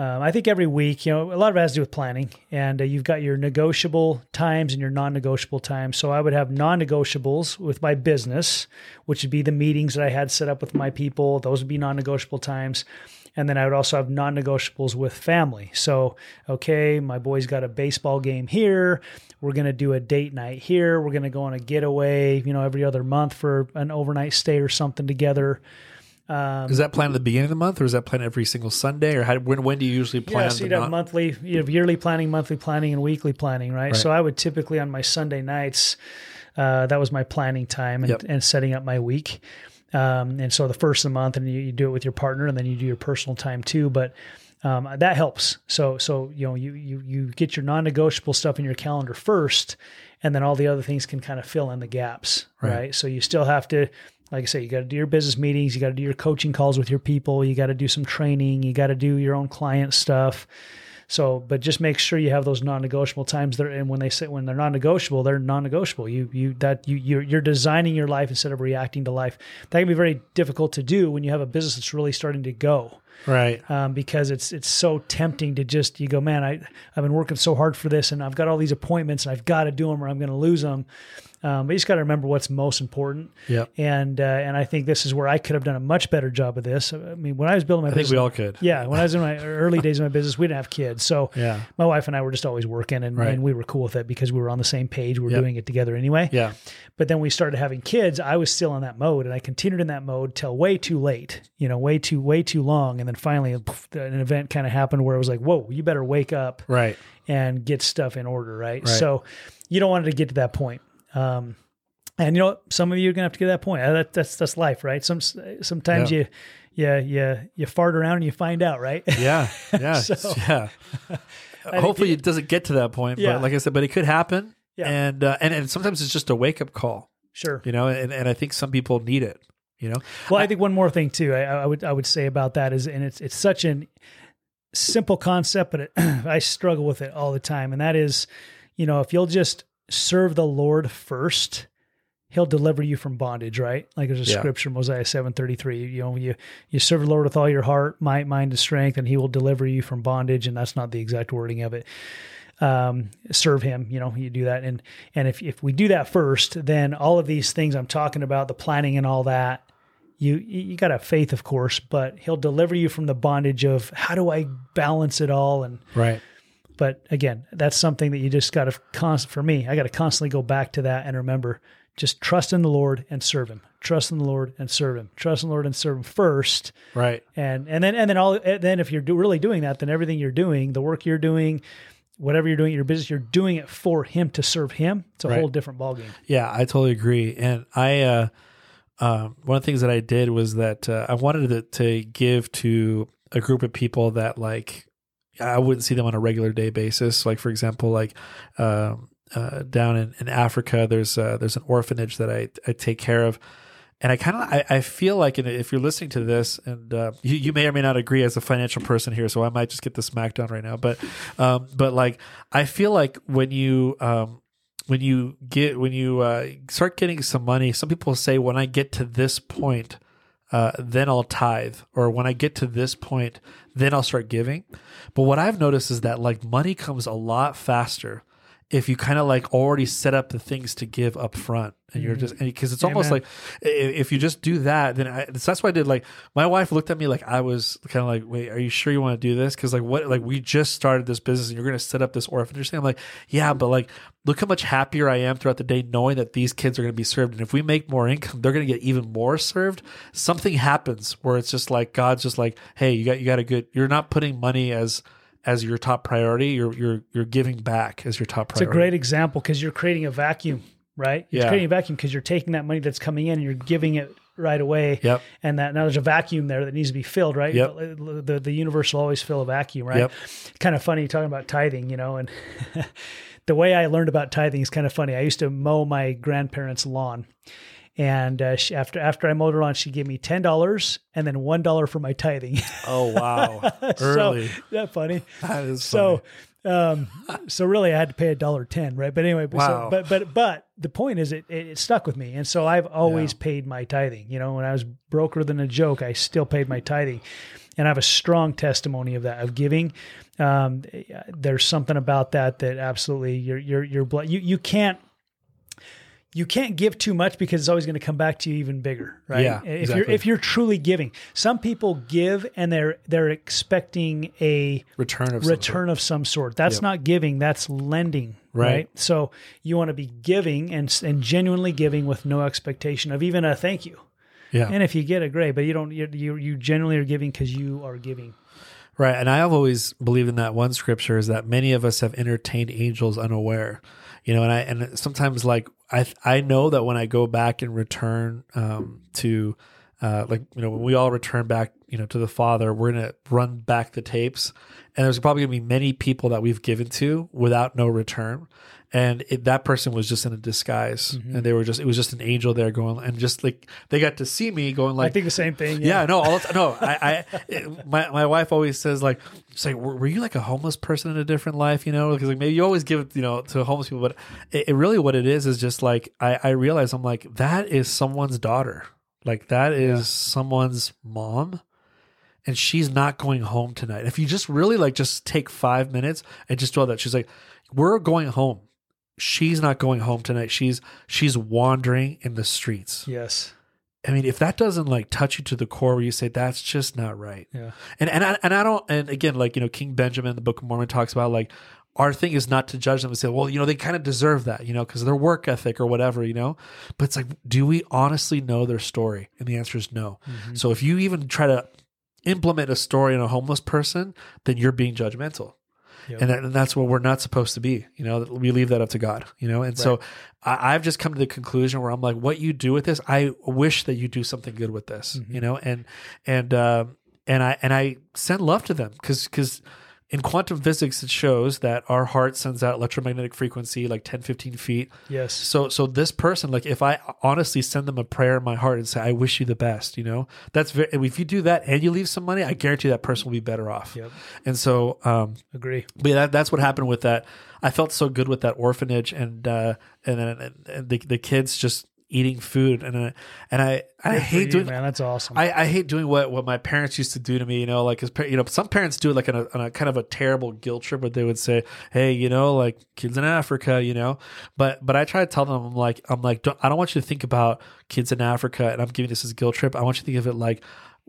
um, I think every week, you know, a lot of it has to do with planning. And uh, you've got your negotiable times and your non negotiable times. So I would have non negotiables with my business, which would be the meetings that I had set up with my people. Those would be non negotiable times. And then I would also have non negotiables with family. So, okay, my boy's got a baseball game here. We're going to do a date night here. We're going to go on a getaway, you know, every other month for an overnight stay or something together. Is that planned at the beginning of the month or is that planned every single Sunday or how, when, when do you usually plan? Yeah, so you'd have monthly, you have yearly planning, monthly planning, and weekly planning, right? Right. So I would typically on my Sunday nights, uh, that was my planning time and, Yep. and setting up my week. Um, and so the first of the month, and you, you do it with your partner, and then you do your personal time too. But um, that helps. So so you know you you you get your non-negotiable stuff in your calendar first, and then all the other things can kind of fill in the gaps, Right. right? So you still have to. Like I say, you got to do your business meetings. You got to do your coaching calls with your people. You got to do some training. You got to do your own client stuff. So, but just make sure you have those non-negotiable times there. And when they say when they're non-negotiable, they're non-negotiable. You you that you you're, you're designing your life instead of reacting to life. That can be very difficult to do when you have a business that's really starting to go Right. um, because it's it's so tempting to just you go, man, I I've been working so hard for this, and I've got all these appointments, and I've got to do them, or I'm going to lose them. Um, but you just got to remember what's most important. Yeah. And uh, and I think this is where I could have done a much better job of this. I mean, when I was building my I think business, we all could. yeah, when I was in my early days of my business, we didn't have kids, so Yeah. my wife and I were just always working, and, Right. and we were cool with it because we were on the same page. We were Yep. doing it together anyway. Yeah. But then we started having kids. I was still in that mode, and I continued in that mode till way too late. You know, way too way too long. And then finally, poof, an event kind of happened where it was like, "Whoa, you better wake up Right. and get stuff in order." Right. Right. So you don't want it to get to that point. Um, and you know, what? some of you are gonna have to get to that point. Uh, That, that's that's life, right? Some sometimes Yeah. you. Yeah, yeah, you fart around and you find out, right? Yeah. Yeah. So- yeah. Hopefully it doesn't get to that point, Yeah. but like I said, but it could happen. Yeah. And, uh, and and sometimes it's just a wake up call, sure. you know, and, and I think some people need it, you know. Well, I think one more thing too. I, I would I would say about that is, and it's it's such an simple concept, but it, I struggle with it all the time. And that is, you know, if you'll just serve the Lord first, He'll deliver you from bondage. Right? Like there's a Yeah. scripture, Mosiah seven thirty three. You know, you you serve the Lord with all your heart, might, mind, and strength, and He will deliver you from bondage. And that's not the exact wording of it um, serve him. You know, you do that, and and if if we do that first, then all of these things I'm talking about, the planning and all that, you you got to have faith, of course, but he'll deliver you from the bondage of how do I balance it all and. Right. But again, that's something that you just got to const for me. I got to constantly go back to that and remember, just trust in the Lord and serve Him. Trust in the Lord and serve Him. Trust in the Lord and serve Him first, Right. and and then and then all and then if you're do, really doing that, then everything you're doing, the work you're doing, whatever you're doing in your business, you're doing it for Him to serve Him. It's a Right. whole different ballgame. Yeah, I totally agree. And I, uh, um, one of the things that I did was that uh, I wanted to, to give to a group of people that like I wouldn't see them on a regular day basis. Like for example, like um, uh, down in, in Africa, there's uh, there's an orphanage that I I take care of. And I kind of I, I feel like if you're listening to this and uh, you, you may or may not agree as a financial person here, so I might just get the smackdown right now. But um, but like I feel like when you um, when you get when you uh, start getting some money, some people say when I get to this point, uh, then I'll tithe, or when I get to this point, then I'll start giving. But what I've noticed is that like money comes a lot faster if you kind of like already set up the things to give up front and you're just mm-hmm. because it's almost like if you just do that then I, so that's what i did like my wife looked at me like i was kind of like wait are you sure you want to do this? Because like what like we just started this business and you're going to set up this orphanage thing i'm like yeah but like look how much happier i am throughout the day knowing that these kids are going to be served. And if we make more income they're going to get even more served. Something happens where it's just like god's just like hey you got you got a good you're not putting money as as your top priority you're you're you're giving back as your top priority. It's a great example because you're creating a vacuum, right? You're Yeah. creating a vacuum because you're taking that money that's coming in and you're giving it right away. Yep. And that now there's a vacuum there that needs to be filled, right? Yep. The, uh, the, the universe will always fill a vacuum, right? Yep. Kind of funny talking about tithing, you know, and the way I learned about tithing is kind of funny. I used to mow my grandparents' lawn. And uh, she, after after I mowed her lawn, she gave me ten dollars and then one dollar for my tithing. oh wow early so, that funny. that is So, um, so really, I had to pay a dollar ten, right? But anyway, but, so- but but but the point is, it, it it stuck with me, and so I've always paid my tithing. You know, when I was broker than a joke, I still paid my tithing, and I have a strong testimony of that of giving. Um, there's something about that that absolutely you're you're you're you you can't. You can't give too much because it's always going to come back to you even bigger, right? Yeah, if exactly. you're if you're truly giving, some people give and they're they're expecting a return of some sort. of some sort. That's not giving, that's lending, right? Right. So you want to be giving and and genuinely giving with no expectation of even a thank you. yeah And if you get a great, but you don't you you, you genuinely are giving because you are giving. Right. And I have always believed in that one scripture is that many of us have entertained angels unaware. You know, and I and sometimes like I I know that when I go back and return um, to uh, like you know when we all return back you know to the Father, we're gonna run back the tapes, and there's probably gonna be many people that we've given to without no return. And it, that person was just in a disguise, Mm-hmm. and they were just—it was just an angel there going, and just like they got to see me going, like I think the same thing. yeah, no, all the time. No, I, I, it- my, my wife always says like, say, were, were you like a homeless person in a different life? You know, because like maybe you always give it, you know, to homeless people, but it, it really what it is is just like I, I realize I'm like that is someone's daughter, like that is someone's mom, and she's not going home tonight. If you just really like just take five minutes and just dwell that, she's like, we're going home. She's not going home tonight. She's she's wandering in the streets. Yes. I mean, if that doesn't like touch you to the core, where you say that's just not right, Yeah. and and I, and I don't, and again, like you know, King Benjamin, the Book of Mormon talks about like our thing is not to judge them and say, well, you know, they kind of deserve that, you know, because their work ethic or whatever, you know. But it's like, do we honestly know their story? And the answer is no. Mm-hmm. So if you even try to implement a story on a homeless person, then you're being judgmental. Yep. And, that, and that's what we're not supposed to be. You know, we leave that up to God, you know? And so I, I've just come to the conclusion where I'm like, what you do with this, I wish that you do something good with this, you know? And, and, um, and I, and I send love to them because, because in quantum physics, it shows that our heart sends out electromagnetic frequency like 10, 15 feet. Yes. So, so this person, like, if I honestly send them a prayer in my heart and say, "I wish you the best," you know, that's very. If you do that and you leave some money, I guarantee that person will be better off. Yep. And so, um, Agree. but yeah, that, that's what happened with that. I felt so good with that orphanage and uh, and and, and the the kids just eating food and uh, and I I hate you, doing man. That's awesome. I, I hate doing what, what my parents used to do to me, you know, like you know, some parents do it like on a, on a kind of a terrible guilt trip, but they would say, Hey, you know, like kids in Africa, you know, but, but I try to tell them, I'm like, I'm like, don't, I don't want you to think about kids in Africa and I'm giving this as a guilt trip. I want you to think of it like,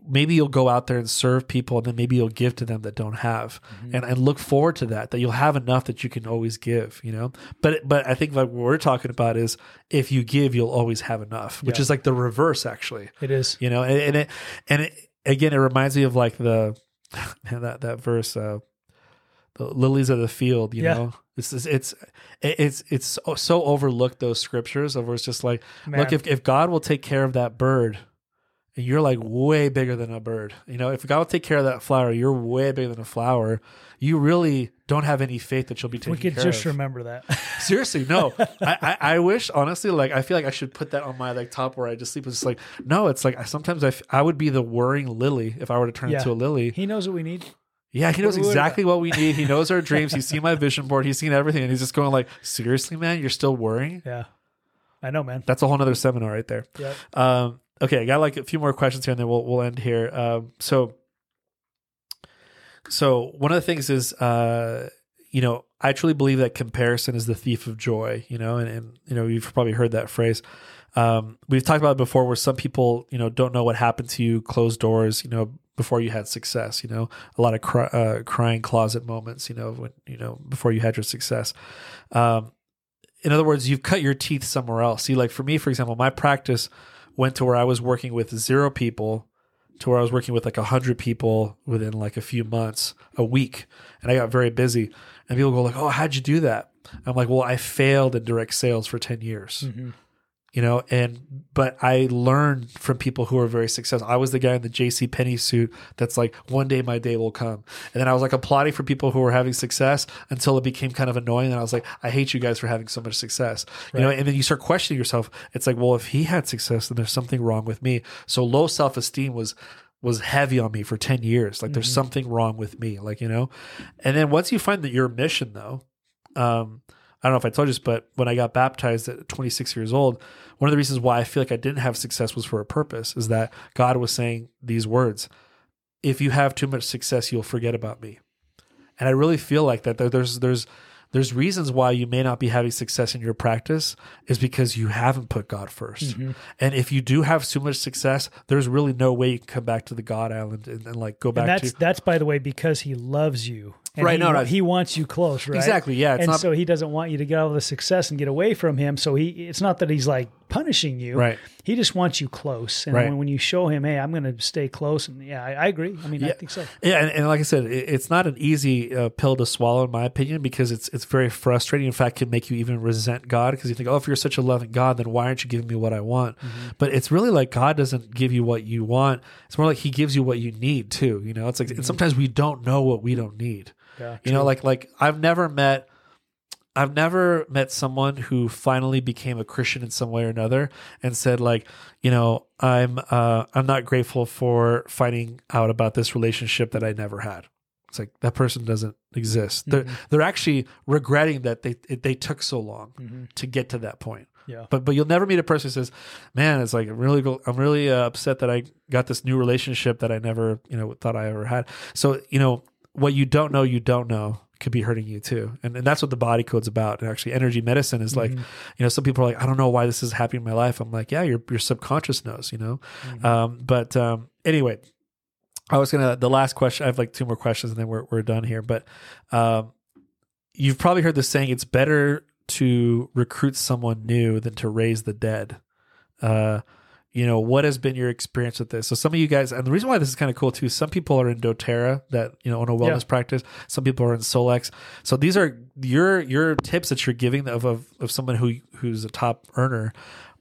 maybe you'll go out there and serve people and then maybe you'll give to them that don't have and, and look forward to that that you'll have enough that you can always give you know but but i think like what we're talking about is if you give you'll always have enough which Yeah. is like the reverse actually it is. you know and, and it and it, again it reminds me of like the man, that that verse uh the lilies of the field you Yeah. know it's it's it's it's it's so, so overlooked those scriptures of where it's just like Man. look if, if god will take care of that bird and you're like way bigger than a bird you know if god will take care of that flower you're way bigger than a flower you really don't have any faith that you'll be taken we could just of remember that. Seriously, no. I, I, I wish honestly, like I feel like I should put that on my like top where I just sleep. It's just like no, it's like sometimes I, f- I would be the worrying lily if I were to turn Yeah. into a lily. He knows what we need. Yeah, he knows exactly what we need. He knows our dreams. He's seen my vision board. He's seen everything, and he's just going like, seriously, man, you're still worrying. Yeah. I know, man. That's a whole nother seminar right there. Yep. Um, okay, I got like a few more questions here, and then we'll we'll end here. Um, so, so one of the things is, uh, you know, I truly believe that comparison is the thief of joy. You know, and, and you know, you've probably heard that phrase. Um, we've talked about it before, where some people, you know, don't know what happened to you, closed doors. You know, before you had success. You know, a lot of cry, uh, crying closet moments. You know, when you know before you had your success. Um, in other words, you've cut your teeth somewhere else. See, like for me, for example, my practice went to where I was working with zero people to where I was working with like a hundred people within like a few months, a week, and I got very busy. And people go like, "Oh, how'd you do that?" I'm like, "Well, I failed in direct sales for ten years." Mhm. You know and but i learned from people who are very successful. I was the guy in the jc Penney suit that's like one day my day will come. And then i was like applauding for people who were having success until it became kind of annoying. And i was like i hate you guys for having so much success. You know and then you start questioning yourself. It's like well if he had success then there's something wrong with me. So low self-esteem was was heavy on me for 10 years. Like there's something wrong with me like you know? And then once you find that your mission though um I don't know if I told you this, but when I got baptized at 26 years old, one of the reasons why I feel like I didn't have success was for a purpose, is that God was saying these words If you have too much success, you'll forget about me. And I really feel like that. There's, there's, there's reasons why you may not be having success in your practice is because you haven't put God 1st mm-hmm. And if you do have too much success, there's really no way you can come back to the God island and, and like go back And that's to that's by the way because he loves you And Right, He, no, no. he wants you close, right? Exactly, yeah, it's and not- so he doesn't want you to get all the success and get away from him. So he, it's not that he's like punishing you. Right. He just wants you close. And Right. when, when you show him, hey, I'm going to stay close. And yeah, I, I agree. I mean, I think so. Yeah, and, and like I said, it, it's not an easy uh, pill to swallow, in my opinion, because it's it's very frustrating. In fact, can make you even resent God because you think, oh, if you're such a loving God, then why aren't you giving me what I want? Mm-hmm. But it's really like God doesn't give you what you want. It's more like He gives you what you need too. You know, it's like and sometimes we don't know what we don't need. Yeah, you know, like like I've never met. I've never met someone who finally became a Christian in some way or another and said like, you know, I'm uh I'm not grateful for finding out about this relationship that I never had. It's like that person doesn't exist. They're they're actually regretting that they it, they took so long to get to that point. Yeah. But but you'll never meet a person who says, "Man, it's like I'm really I'm really uh, upset that I got this new relationship that I never you know thought I ever had." So you know what you don't know, you don't know could be hurting you too, and and that's what the body code's about. And actually, energy medicine is like, you know, some people are like, "I don't know why this is happening in my life." I'm like, "Yeah, your your subconscious knows," you know. Um, but um, anyway, I was gonna the last question. I have like two more questions, and then we're we're done here. But um, you've probably heard the saying: "It's better to recruit someone new than to raise the dead." Uh, you know, what has been your experience with this? So some of you guys, and the reason why this is kind of cool too, some people are in DoTerra that you know on a wellness Yeah. practice. Some people are in Solex. So these are your your tips that you're giving of of, of someone who who's a top earner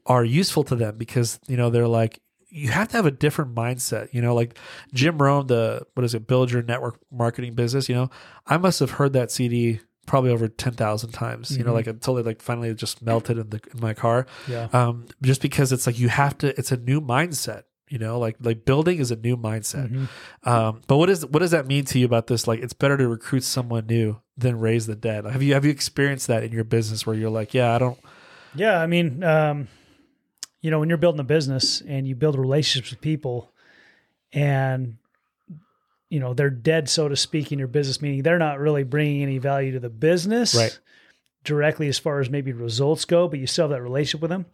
are useful to them because you know they're like you have to have a different mindset. You know, like Jim Rohn, the what is it, build your network marketing business. You know, I must have heard that CD probably over ten thousand times. You know, like until it like finally just melted in the in my car. Yeah. Um, just because it's like you have to. It's a new mindset. You know, like like building is a new mindset. Um, but what is what does that mean to you about this? Like, it's better to recruit someone new than raise the dead. Have you have you experienced that in your business where you're like, yeah, I don't. Yeah, I mean, um, you know, when you're building a business and you build relationships with people, and you know they're dead, so to speak, in your business, meaning they're not really bringing any value to the business, Right. Directly, as far as maybe results go, but you still have that relationship with them.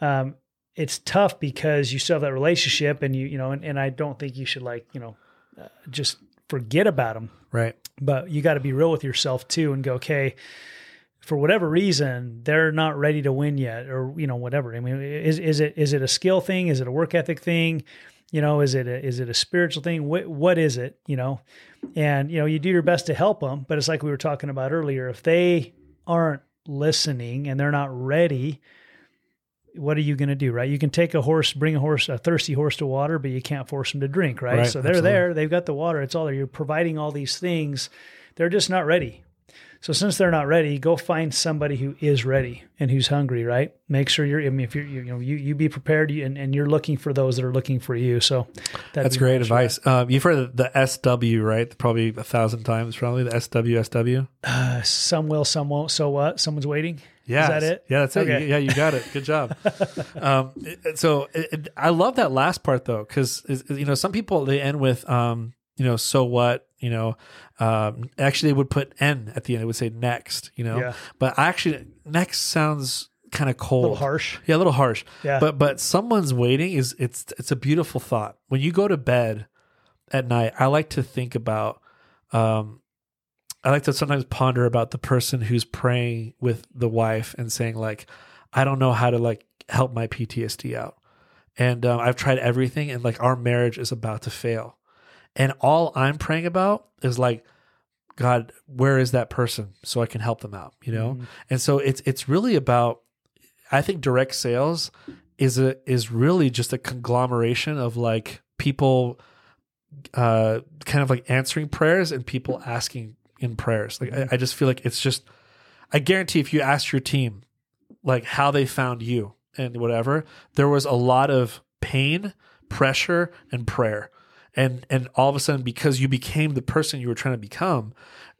Um, it's tough because you still have that relationship, and you, you know, and, and I don't think you should like, you know, uh, just forget about them Right. but you got to be real with yourself too and go okay for whatever reason they're not ready to win yet or you know whatever i mean is is it is it a skill thing is it a work ethic thing you know is it a, is it a spiritual thing? What what is it you know? And you know you do your best to help them but it's like we were talking about earlier if they aren't listening and they're not ready what are you going to do right? You can take a horse bring a horse a thirsty horse to water but you can't force them to drink right, Right, so they're absolutely. there they've got the water it's all there you're providing all these things they're just not ready so since they're not ready go find somebody who is ready and who's hungry right make sure you're i mean if you're you know you, you be prepared you, and, and you're looking for those that are looking for you so That's great advice. Um, you've heard the SW, right? Probably a thousand times, probably the SW, SW. Uh, some will some won't so what someone's waiting Yeah, is that it Yeah, that's it. Yeah, you got it. Good job. um, so it, it- I love that last part though, because you know some people they end with um, you know, so what? You know, um, actually they would put N at the end. It would say next. You know, Yeah. but actually next sounds kind of cold, a little harsh Yeah, a little harsh. Yeah. But but someone's waiting is it's it's a beautiful thought. When you go to bed at night, I like to think about um I like to sometimes ponder about the person who's praying with the wife and saying like I don't know how to like help my PTSD out. And um, I've tried everything and like our marriage is about to fail. And all I'm praying about is like God, where is that person so I can help them out, you know? And so it's it's really about I think direct sales is a is really just a conglomeration of like people uh kind of like answering prayers and people asking in prayers. Like I, I just feel like it's just I guarantee if you asked your team like how they found you and whatever, there was a lot of pain, pressure, and prayer. And and all of a sudden, because you became the person you were trying to become,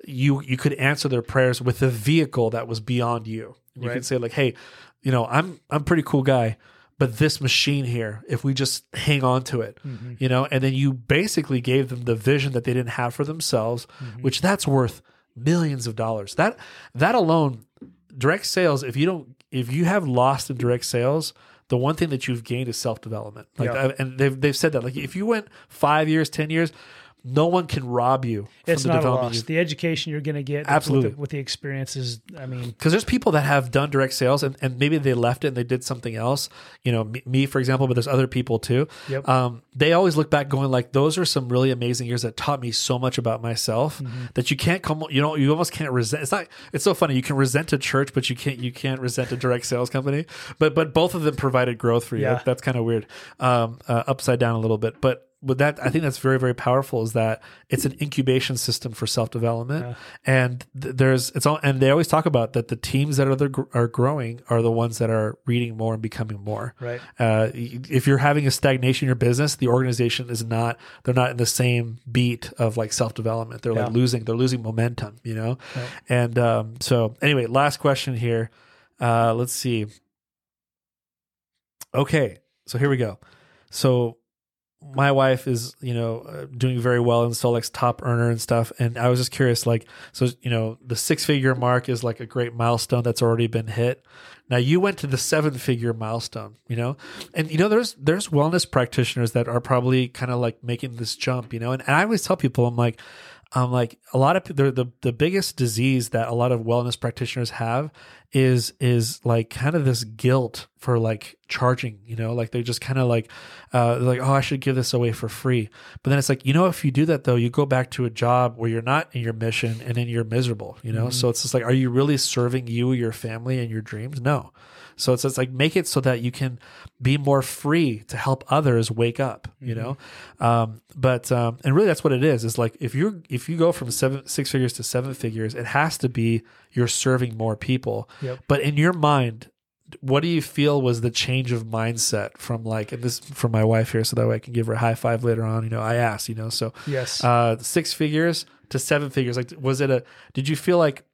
you you could answer their prayers with a vehicle that was beyond you. You Right. could say like, "Hey, you know, I'm I'm a pretty cool guy, but this machine here, if we just hang on to it, mm-hmm. you know," and then you basically gave them the vision that they didn't have for themselves, mm-hmm. which that's worth millions of dollars. That that alone, direct sales. If you don't, if you have lost in direct sales, the one thing that you've gained is self development. Like, Yeah. And they've they've said that. Like, if you went five years, ten years, no one can rob you from It's the not a development loss. The education you're going to get Absolutely. with the, with the experiences. I mean, because there's people that have done direct sales and, and maybe they left it and they did something else you know me, me for example but there's other people too Yep. um, they always look back going like those are some really amazing years that taught me so much about myself Mm-hmm. that you can't come you know you almost can't resent it's not it's so funny you can resent a church but you can't you can't resent a direct sales company but but both of them provided growth for you Yeah. That- that's kind of weird um, uh, upside down a little bit but with that, I think that's very, very powerful. Is that it's an incubation system for self development, and th- there's it's all, and they always talk about that the teams that are the, are growing are the ones that are reading more and becoming more. Right. Uh, if you're having a stagnation in your business, the organization is not they're not in the same beat of like self development. They're Yeah. like losing they're losing momentum. You know, and um, so anyway, last question here. Uh, let's see. Okay, so here we go. So my wife is you know uh, doing very well in Solex top earner and stuff. And I was just curious like so you know the six figure mark is like a great milestone that's already been hit. Now you went to the seven figure milestone you know? And you know there's there's wellness practitioners that are probably kind of like making this jump you know? And, and I always tell people I'm like um, like a lot of the the the biggest disease that a lot of wellness practitioners have is is like kind of this guilt for like charging you know? Like they're just kind of like uh like oh i should give this away for free. But then it's like you know if you do that though you go back to a job where you're not in your mission and then you're miserable you know? So it's just like are you really serving you your family and your dreams? No so it's, it's like make it so that you can be more free to help others wake up, you know. Um, but um, and really that's what it is. Is like if you if you go from seven six figures to seven figures, it has to be you're serving more people. Yep. But in your mind, what do you feel was the change of mindset from like and this from my wife here, so that way I can give her a high five later on. You know, I asked, you know, so yes. uh, six figures to seven figures. Like, was it a? Did you feel like?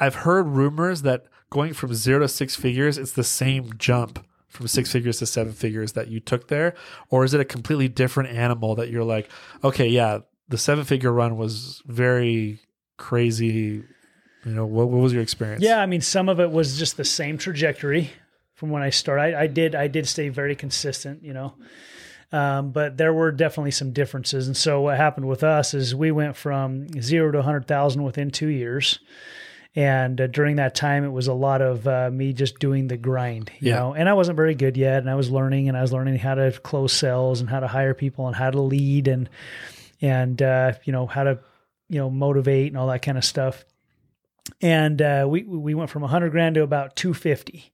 I've heard rumors that going from zero to six figures, it's the same jump from six figures to seven figures that you took there, or is it a completely different animal that you're like, okay, yeah, the seven figure run was very crazy. You know, what, what was your experience? Yeah, I mean, some of it was just the same trajectory from when I started. I, I did, I did stay very consistent, you know, um, but there were definitely some differences. And so what happened with us is we went from zero to hundred thousand within two years. And uh, during that time, it was a lot of uh, me just doing the grind, you Yeah. know. And I wasn't very good yet, and I was learning, and I was learning how to close sales and how to hire people and how to lead and and uh, you know how to you know motivate and all that kind of stuff and uh, we we went from 100 grand to about 250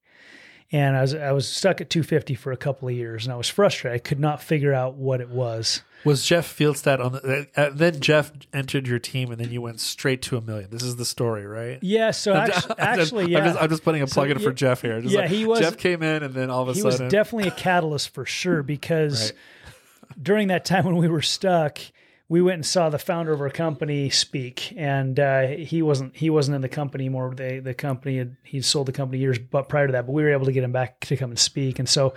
and I was I was stuck at 250 for a couple of years and I was frustrated I could not figure out what it was Was Jeff Fieldstad on the? Uh, then Jeff entered your team, and then you went straight to a million. This is the story, right? yeah so actually, I'm just- actually yeah I'm just, I'm just putting a plug in for yeah- Jeff here. Just yeah, like, he was- Jeff came in, and then all of a he was definitely a catalyst for sure because Right. during that time when we were stuck we went and saw the founder of our company speak and uh, he wasn't he wasn't in the company anymore the, the company had he sold the company years but prior to that but we were able to get him back to come and speak and so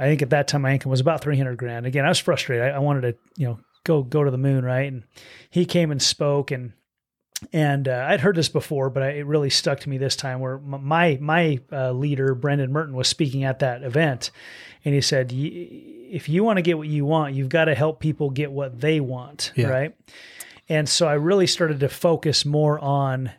i think at that time my income was about 300 grand again i was frustrated i, I wanted to you know go go to the moon right and he came and spoke and and uh, I'd heard this before, but I, it really stuck to me this time. Where my my uh, leader Brendan Merton was speaking at that event, and he said, "Y- "If you want to get what you want, you've got to help people get what they want, Yeah. right?" And so I really started to focus more on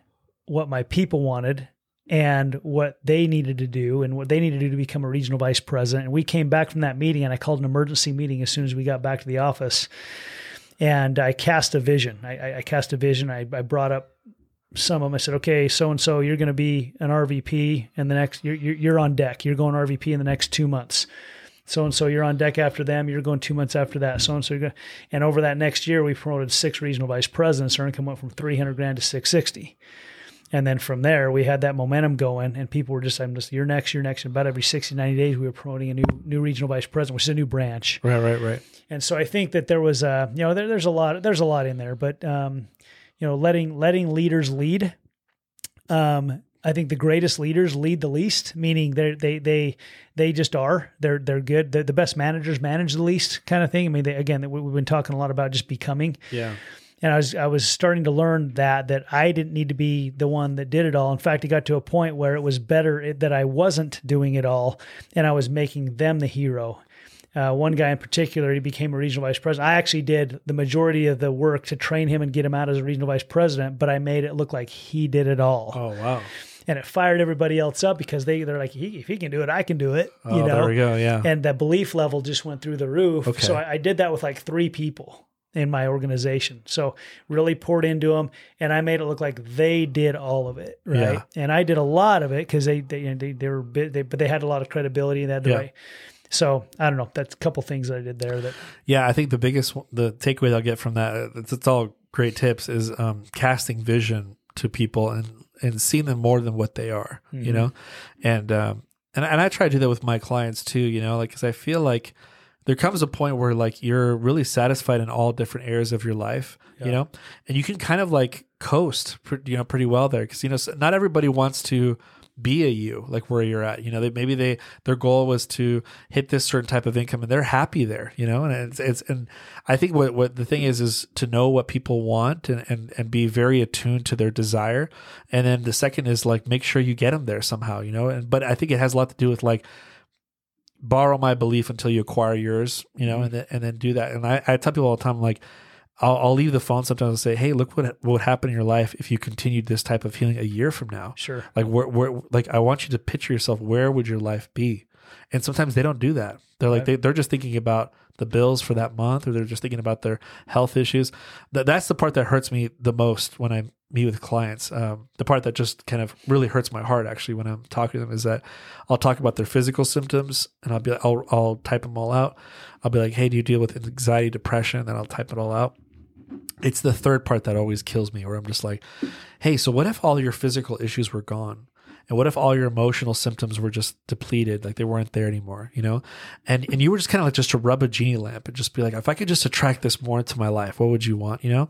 what my people wanted and what they needed to do and what they needed to do to become a regional vice president. And we came back from that meeting, and I called an emergency meeting as soon as we got back to the office and I cast a vision. I, I, cast a vision. I, I brought up some of them. I said, okay, so and so, you're going to be an RVP in the next. You're, you're you're on deck. You're going RVP in the next two months. So and so, you're on deck after them. You're going two months after that. So and so. And over that next year, we promoted six regional vice presidents. Our income went from 300 grand to 660. And then from there, we had that momentum going, and people were just, I'm just, you're next, you're next. And about every 60, 90 days, we were promoting a new new regional vice president, which is a new branch. right, right, right. And so I think that there was a, you know, there, there's a lot, there's a lot in there, but, um, you know, letting, letting leaders lead. Um, I think the greatest leaders lead the least, meaning they they they they just are. They're they're good. They're the best managers manage the least, kind of thing. I mean, they, again, we- we've been talking a lot about just becoming, Yeah, and I was I was starting to learn that that I didn't need to be the one that did it all. In fact, it got to a point where it was better that I wasn't doing it all, and I was making them the hero. Uh, one guy in particular, he became a regional vice president. I actually did the majority of the work to train him and get him out as a regional vice president, but I made it look like he did it all. Oh wow. And it fired everybody else up because they they're like, he, if he can do it, I can do it. Oh, you know, there we go. Yeah. and the belief level just went through the roof. Okay. So I, I did that with like three people in my organization. So really poured into them, and I made it look like they did all of it, right? Yeah. And I did a lot of it because they they, you know, they they were bit, they, but they had a lot of credibility and that Yeah. right. So I don't know. That's a couple things that I did there. That Yeah, I think the biggest the takeaway I'll get from that it's, it's all great tips is um, casting vision to people and and seeing them more than what they are, you Mhm. know, and um, and and I try to do that with my clients too, you know, like because I feel like there comes a point where like you're really satisfied in all different areas of your life, you know, and you can kind of like coast, you know, pretty well there because you know not everybody wants to be a you like where you're at you know? They maybe they their goal was to hit this certain type of income and they're happy there you know? And it's, it's and i think what what the thing is is to know what people want and and, and be very attuned to their desire. And then the second is like make sure you get them there somehow you know? And but i think it has a lot to do with like borrow my belief until you acquire yours you know and mm-hmm. then and then do that and i, I tell people all the time like I'll, I'll leave the phone sometimes and say, "Hey, look what what would happen in your life if you continued this type of healing a year from now." sure. Like where, where, like I want you to picture yourself. Where would your life be? And sometimes they don't do that. They're like Right. they, they're just thinking about the bills for that month, or they're just thinking about their health issues. That that's the part that hurts me the most when I meet with clients. Um, the part that just kind of really hurts my heart actually when I'm talking to them is that I'll talk about their physical symptoms and I'll be I'll I'll type them all out. I'll be like, hey, do you deal with anxiety, depression? And then I'll type it all out it's the third part that always kills me where I'm just like, hey, so what if all your physical issues were gone? And what if all your emotional symptoms were just depleted, like they weren't there anymore, you know? And and you were just kind of like just to rub a genie lamp and just be like, if I could just attract this more into my life, what would you want, you know?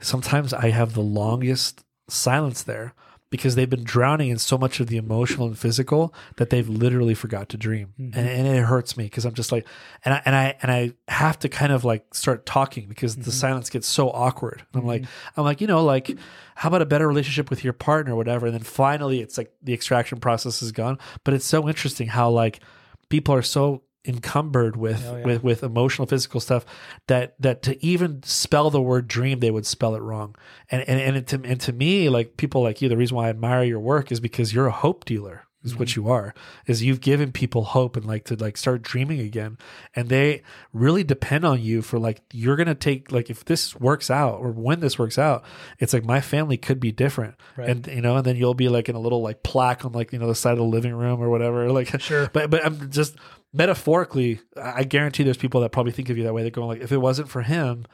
Sometimes I have the longest silence there because they've been drowning in so much of the emotional and physical that they've literally forgot to dream. Mm-hmm. And, and it hurts me because I'm just like, and I, and I, and I have to kind of like start talking because the mm-hmm. silence gets so awkward. And I'm mm-hmm. like, I'm like, you know, like, how about a better relationship with your partner or whatever? And then finally it's like the extraction process is gone. But it's so interesting how like people are so encumbered with Oh, yeah. with with emotional physical stuff that that to even spell the word dream they would spell it wrong and and and, it, to, and to me like people like you the reason why I admire your work is because you're a hope dealer is what mm-hmm. you are is you've given people hope and like to like start dreaming again and they really depend on you for like you're gonna take like if this works out or when this works out it's like my family could be different Right. and you know and then you'll be like in a little like plaque on like you know the side of the living room or whatever like Sure. but but i'm just metaphorically i guarantee there's people that probably think of you that way they're going like if it wasn't for him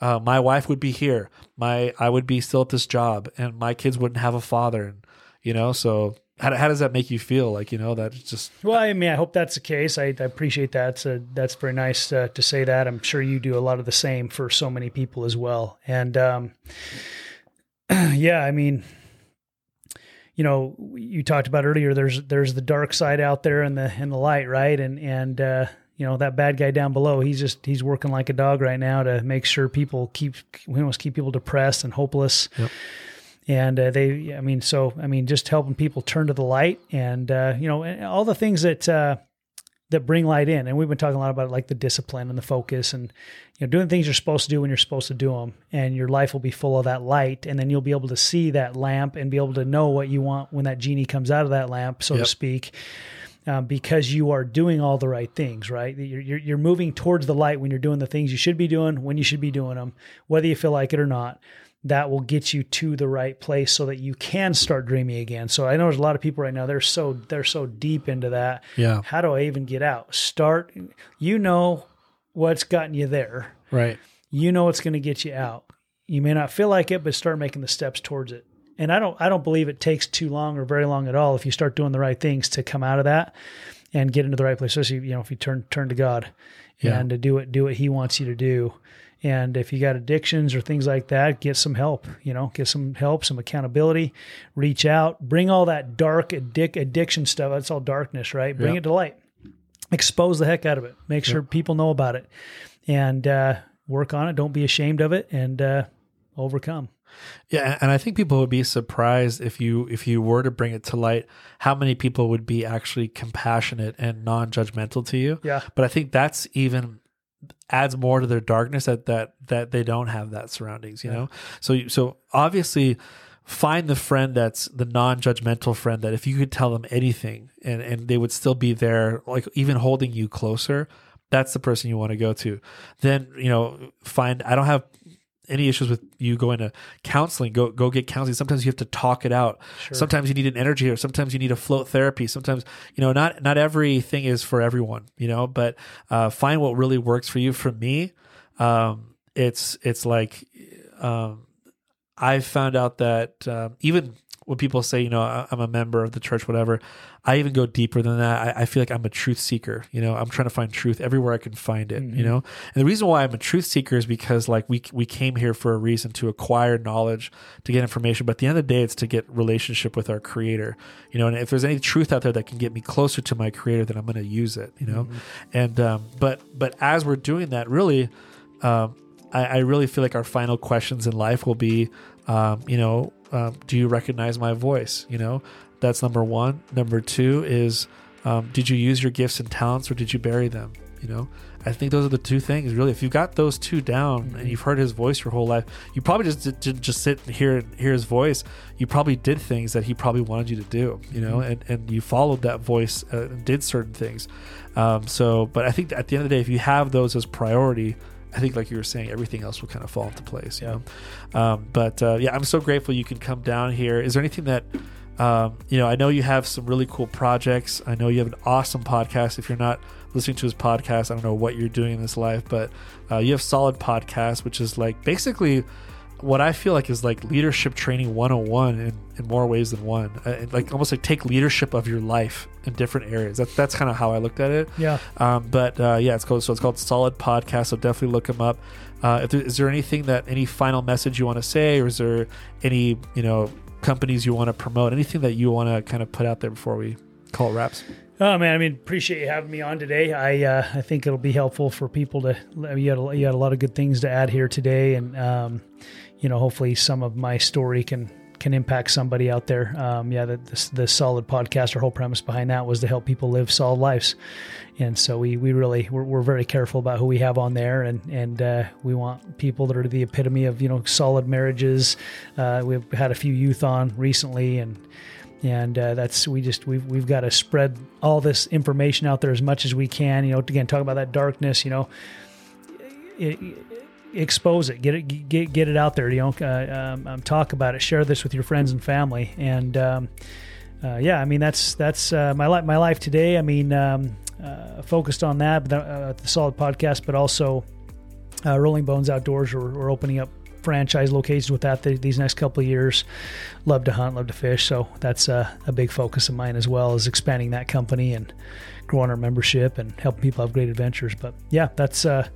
uh, my wife would be here my i would be still at this job and my kids wouldn't have a father and you know so how, how does that make you feel like you know that just Well, I mean, I hope that's the case. I, I appreciate that. So that's very nice uh, to say that. I'm sure you do a lot of the same for so many people as well. And um, yeah, I mean, you know, you talked about earlier. There's there's the dark side out there and the and the light, right? And and uh, you know that bad guy down below. He's just he's working like a dog right now to make sure people keep wants to keep people depressed and hopeless. Yep. And uh, they, I mean, so I mean, just helping people turn to the light, and uh, you know, and all the things that uh, that bring light in. And we've been talking a lot about like the discipline and the focus, and you know, doing things you're supposed to do when you're supposed to do them, and your life will be full of that light, and then you'll be able to see that lamp and be able to know what you want when that genie comes out of that lamp, so to speak. Um, because you are doing all the right things, right? You're, you're, you're moving towards the light when you're doing the things you should be doing, when you should be doing them, whether you feel like it or not. That will get you to the right place so that you can start dreaming again. So I know there's a lot of people right now. They're so they're so deep into that. yeah How do I even get out? Start. You know what's gotten you there. right You know what's going to get you out. You may not feel like it, but start making the steps towards it. And I don't I don't believe it takes too long or very long at all if you start doing the right things to come out of that and get into the right place. Especially you know if you turn turn to God Yeah. and to do it do what He wants you to do. And if you got addictions or things like that, get some help. You know, get some help, some accountability. Reach out. Bring all that dark addic- addiction stuff. That's all darkness, right? Bring Yeah. it to light. Expose the heck out of it. Make sure people know about it, and uh, work on it. Don't be ashamed of it, and uh, overcome. Yeah, and I think people would be surprised if you if you were to bring it to light how many people would be actually compassionate and non-judgmental to you. Yeah. But I think that's even adds more to their darkness that that that they don't have that surroundings, you Yeah. know. So so obviously find the friend that's the non-judgmental friend that if you could tell them anything and and they would still be there like even holding you closer that's the person you want to go to then you know find i don't have any issues with you going to counseling go go get counseling. Sometimes you have to talk it out. Sure. sometimes you need an energy or sometimes you need a float therapy. Sometimes you know not not everything is for everyone you know but uh, find what really works for you. For me um, it's it's like um, i found out that um, even when people say you know i'm a member of the church whatever i even go deeper than that. I, I feel like i'm a truth seeker you know i'm trying to find truth everywhere i can find it you Mhm. know? And the reason why i'm a truth seeker is because like we we came here for a reason to acquire knowledge to get information. But at the end of the day it's to get relationship with our creator you know? And if there's any truth out there that can get me closer to my creator then i'm going to use it you know? And um but but as we're doing that really um I, I really feel like our final questions in life will be um you know um, do you recognize my voice you know? That's number one. Number two is um, did you use your gifts and talents or did you bury them you know? I think those are the two things really. If you got those two down and you've heard his voice your whole life you probably just did, didn't just sit and hear hear his voice. You probably did things that he probably wanted you to do you know? And and you followed that voice uh, and did certain things. Um, so but i think at the end of the day if you have those as priority I think, like you were saying, everything else will kind of fall into place. You know, um, but uh, yeah, I'm so grateful you can come down here. Is there anything that um, you know? I know you have some really cool projects. I know you have an awesome podcast. If you're not listening to his podcast, I don't know what you're doing in this life, but uh, you have solid podcast, which is like basically what I feel like is like leadership training 101 in, in more ways than one. Uh, like almost like take leadership of your life in different areas. That, that's kind of how I looked at it. Yeah. Um, but uh, yeah, it's called so it's called Solid Podcast. So definitely look them up. Uh, if there, is there anything that any final message you want to say, or is there any you know companies you want to promote? Anything that you want to kind of put out there before we call it wraps? Oh man, I mean, appreciate you having me on today. I uh, I think it'll be helpful for people to. You had, a, you had a lot of good things to add here today, and um, you know, hopefully, some of my story can can impact somebody out there. Um, yeah, the, the the solid podcast. Our whole premise behind that was to help people live solid lives, and so we we really we're, we're very careful about who we have on there, and and uh, we want people that are the epitome of you know solid marriages. Uh, we've had a few youth on recently, and and uh, that's we just we've we've got to spread all this information out there as much as we can. You know, again, talk about that darkness. You know, it, expose it, get it get get it out there. You know, uh, um, um, talk about it, share this with your friends and family, and um, uh, yeah, I mean that's that's uh, my life my life today. I mean, um, uh, focused on that, but uh, the solid podcast, but also uh, Rolling Bones Outdoors. We're, we're opening up franchise locations with that th- these next couple of years. Love to hunt, love to fish, so that's uh, a big focus of mine as well as expanding that company and growing our membership and helping people have great adventures. But yeah, that's uh,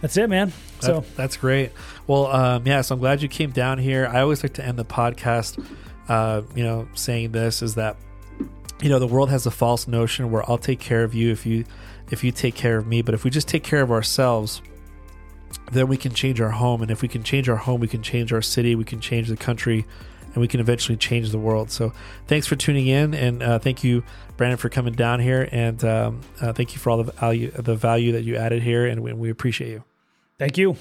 that's it, man. So That- that's great. Well, um, yeah. So I'm glad you came down here. I always like to end the podcast, uh, you know, saying this is that, you know, the world has a false notion where I'll take care of you if you if you take care of me. But if we just take care of ourselves, then we can change our home. And if we can change our home, we can change our city, we can change the country, and we can eventually change the world. So thanks for tuning in, and uh, thank you, Brandon, for coming down here, and um, uh, thank you for all the value the value that you added here, and we, we appreciate you. Thank you.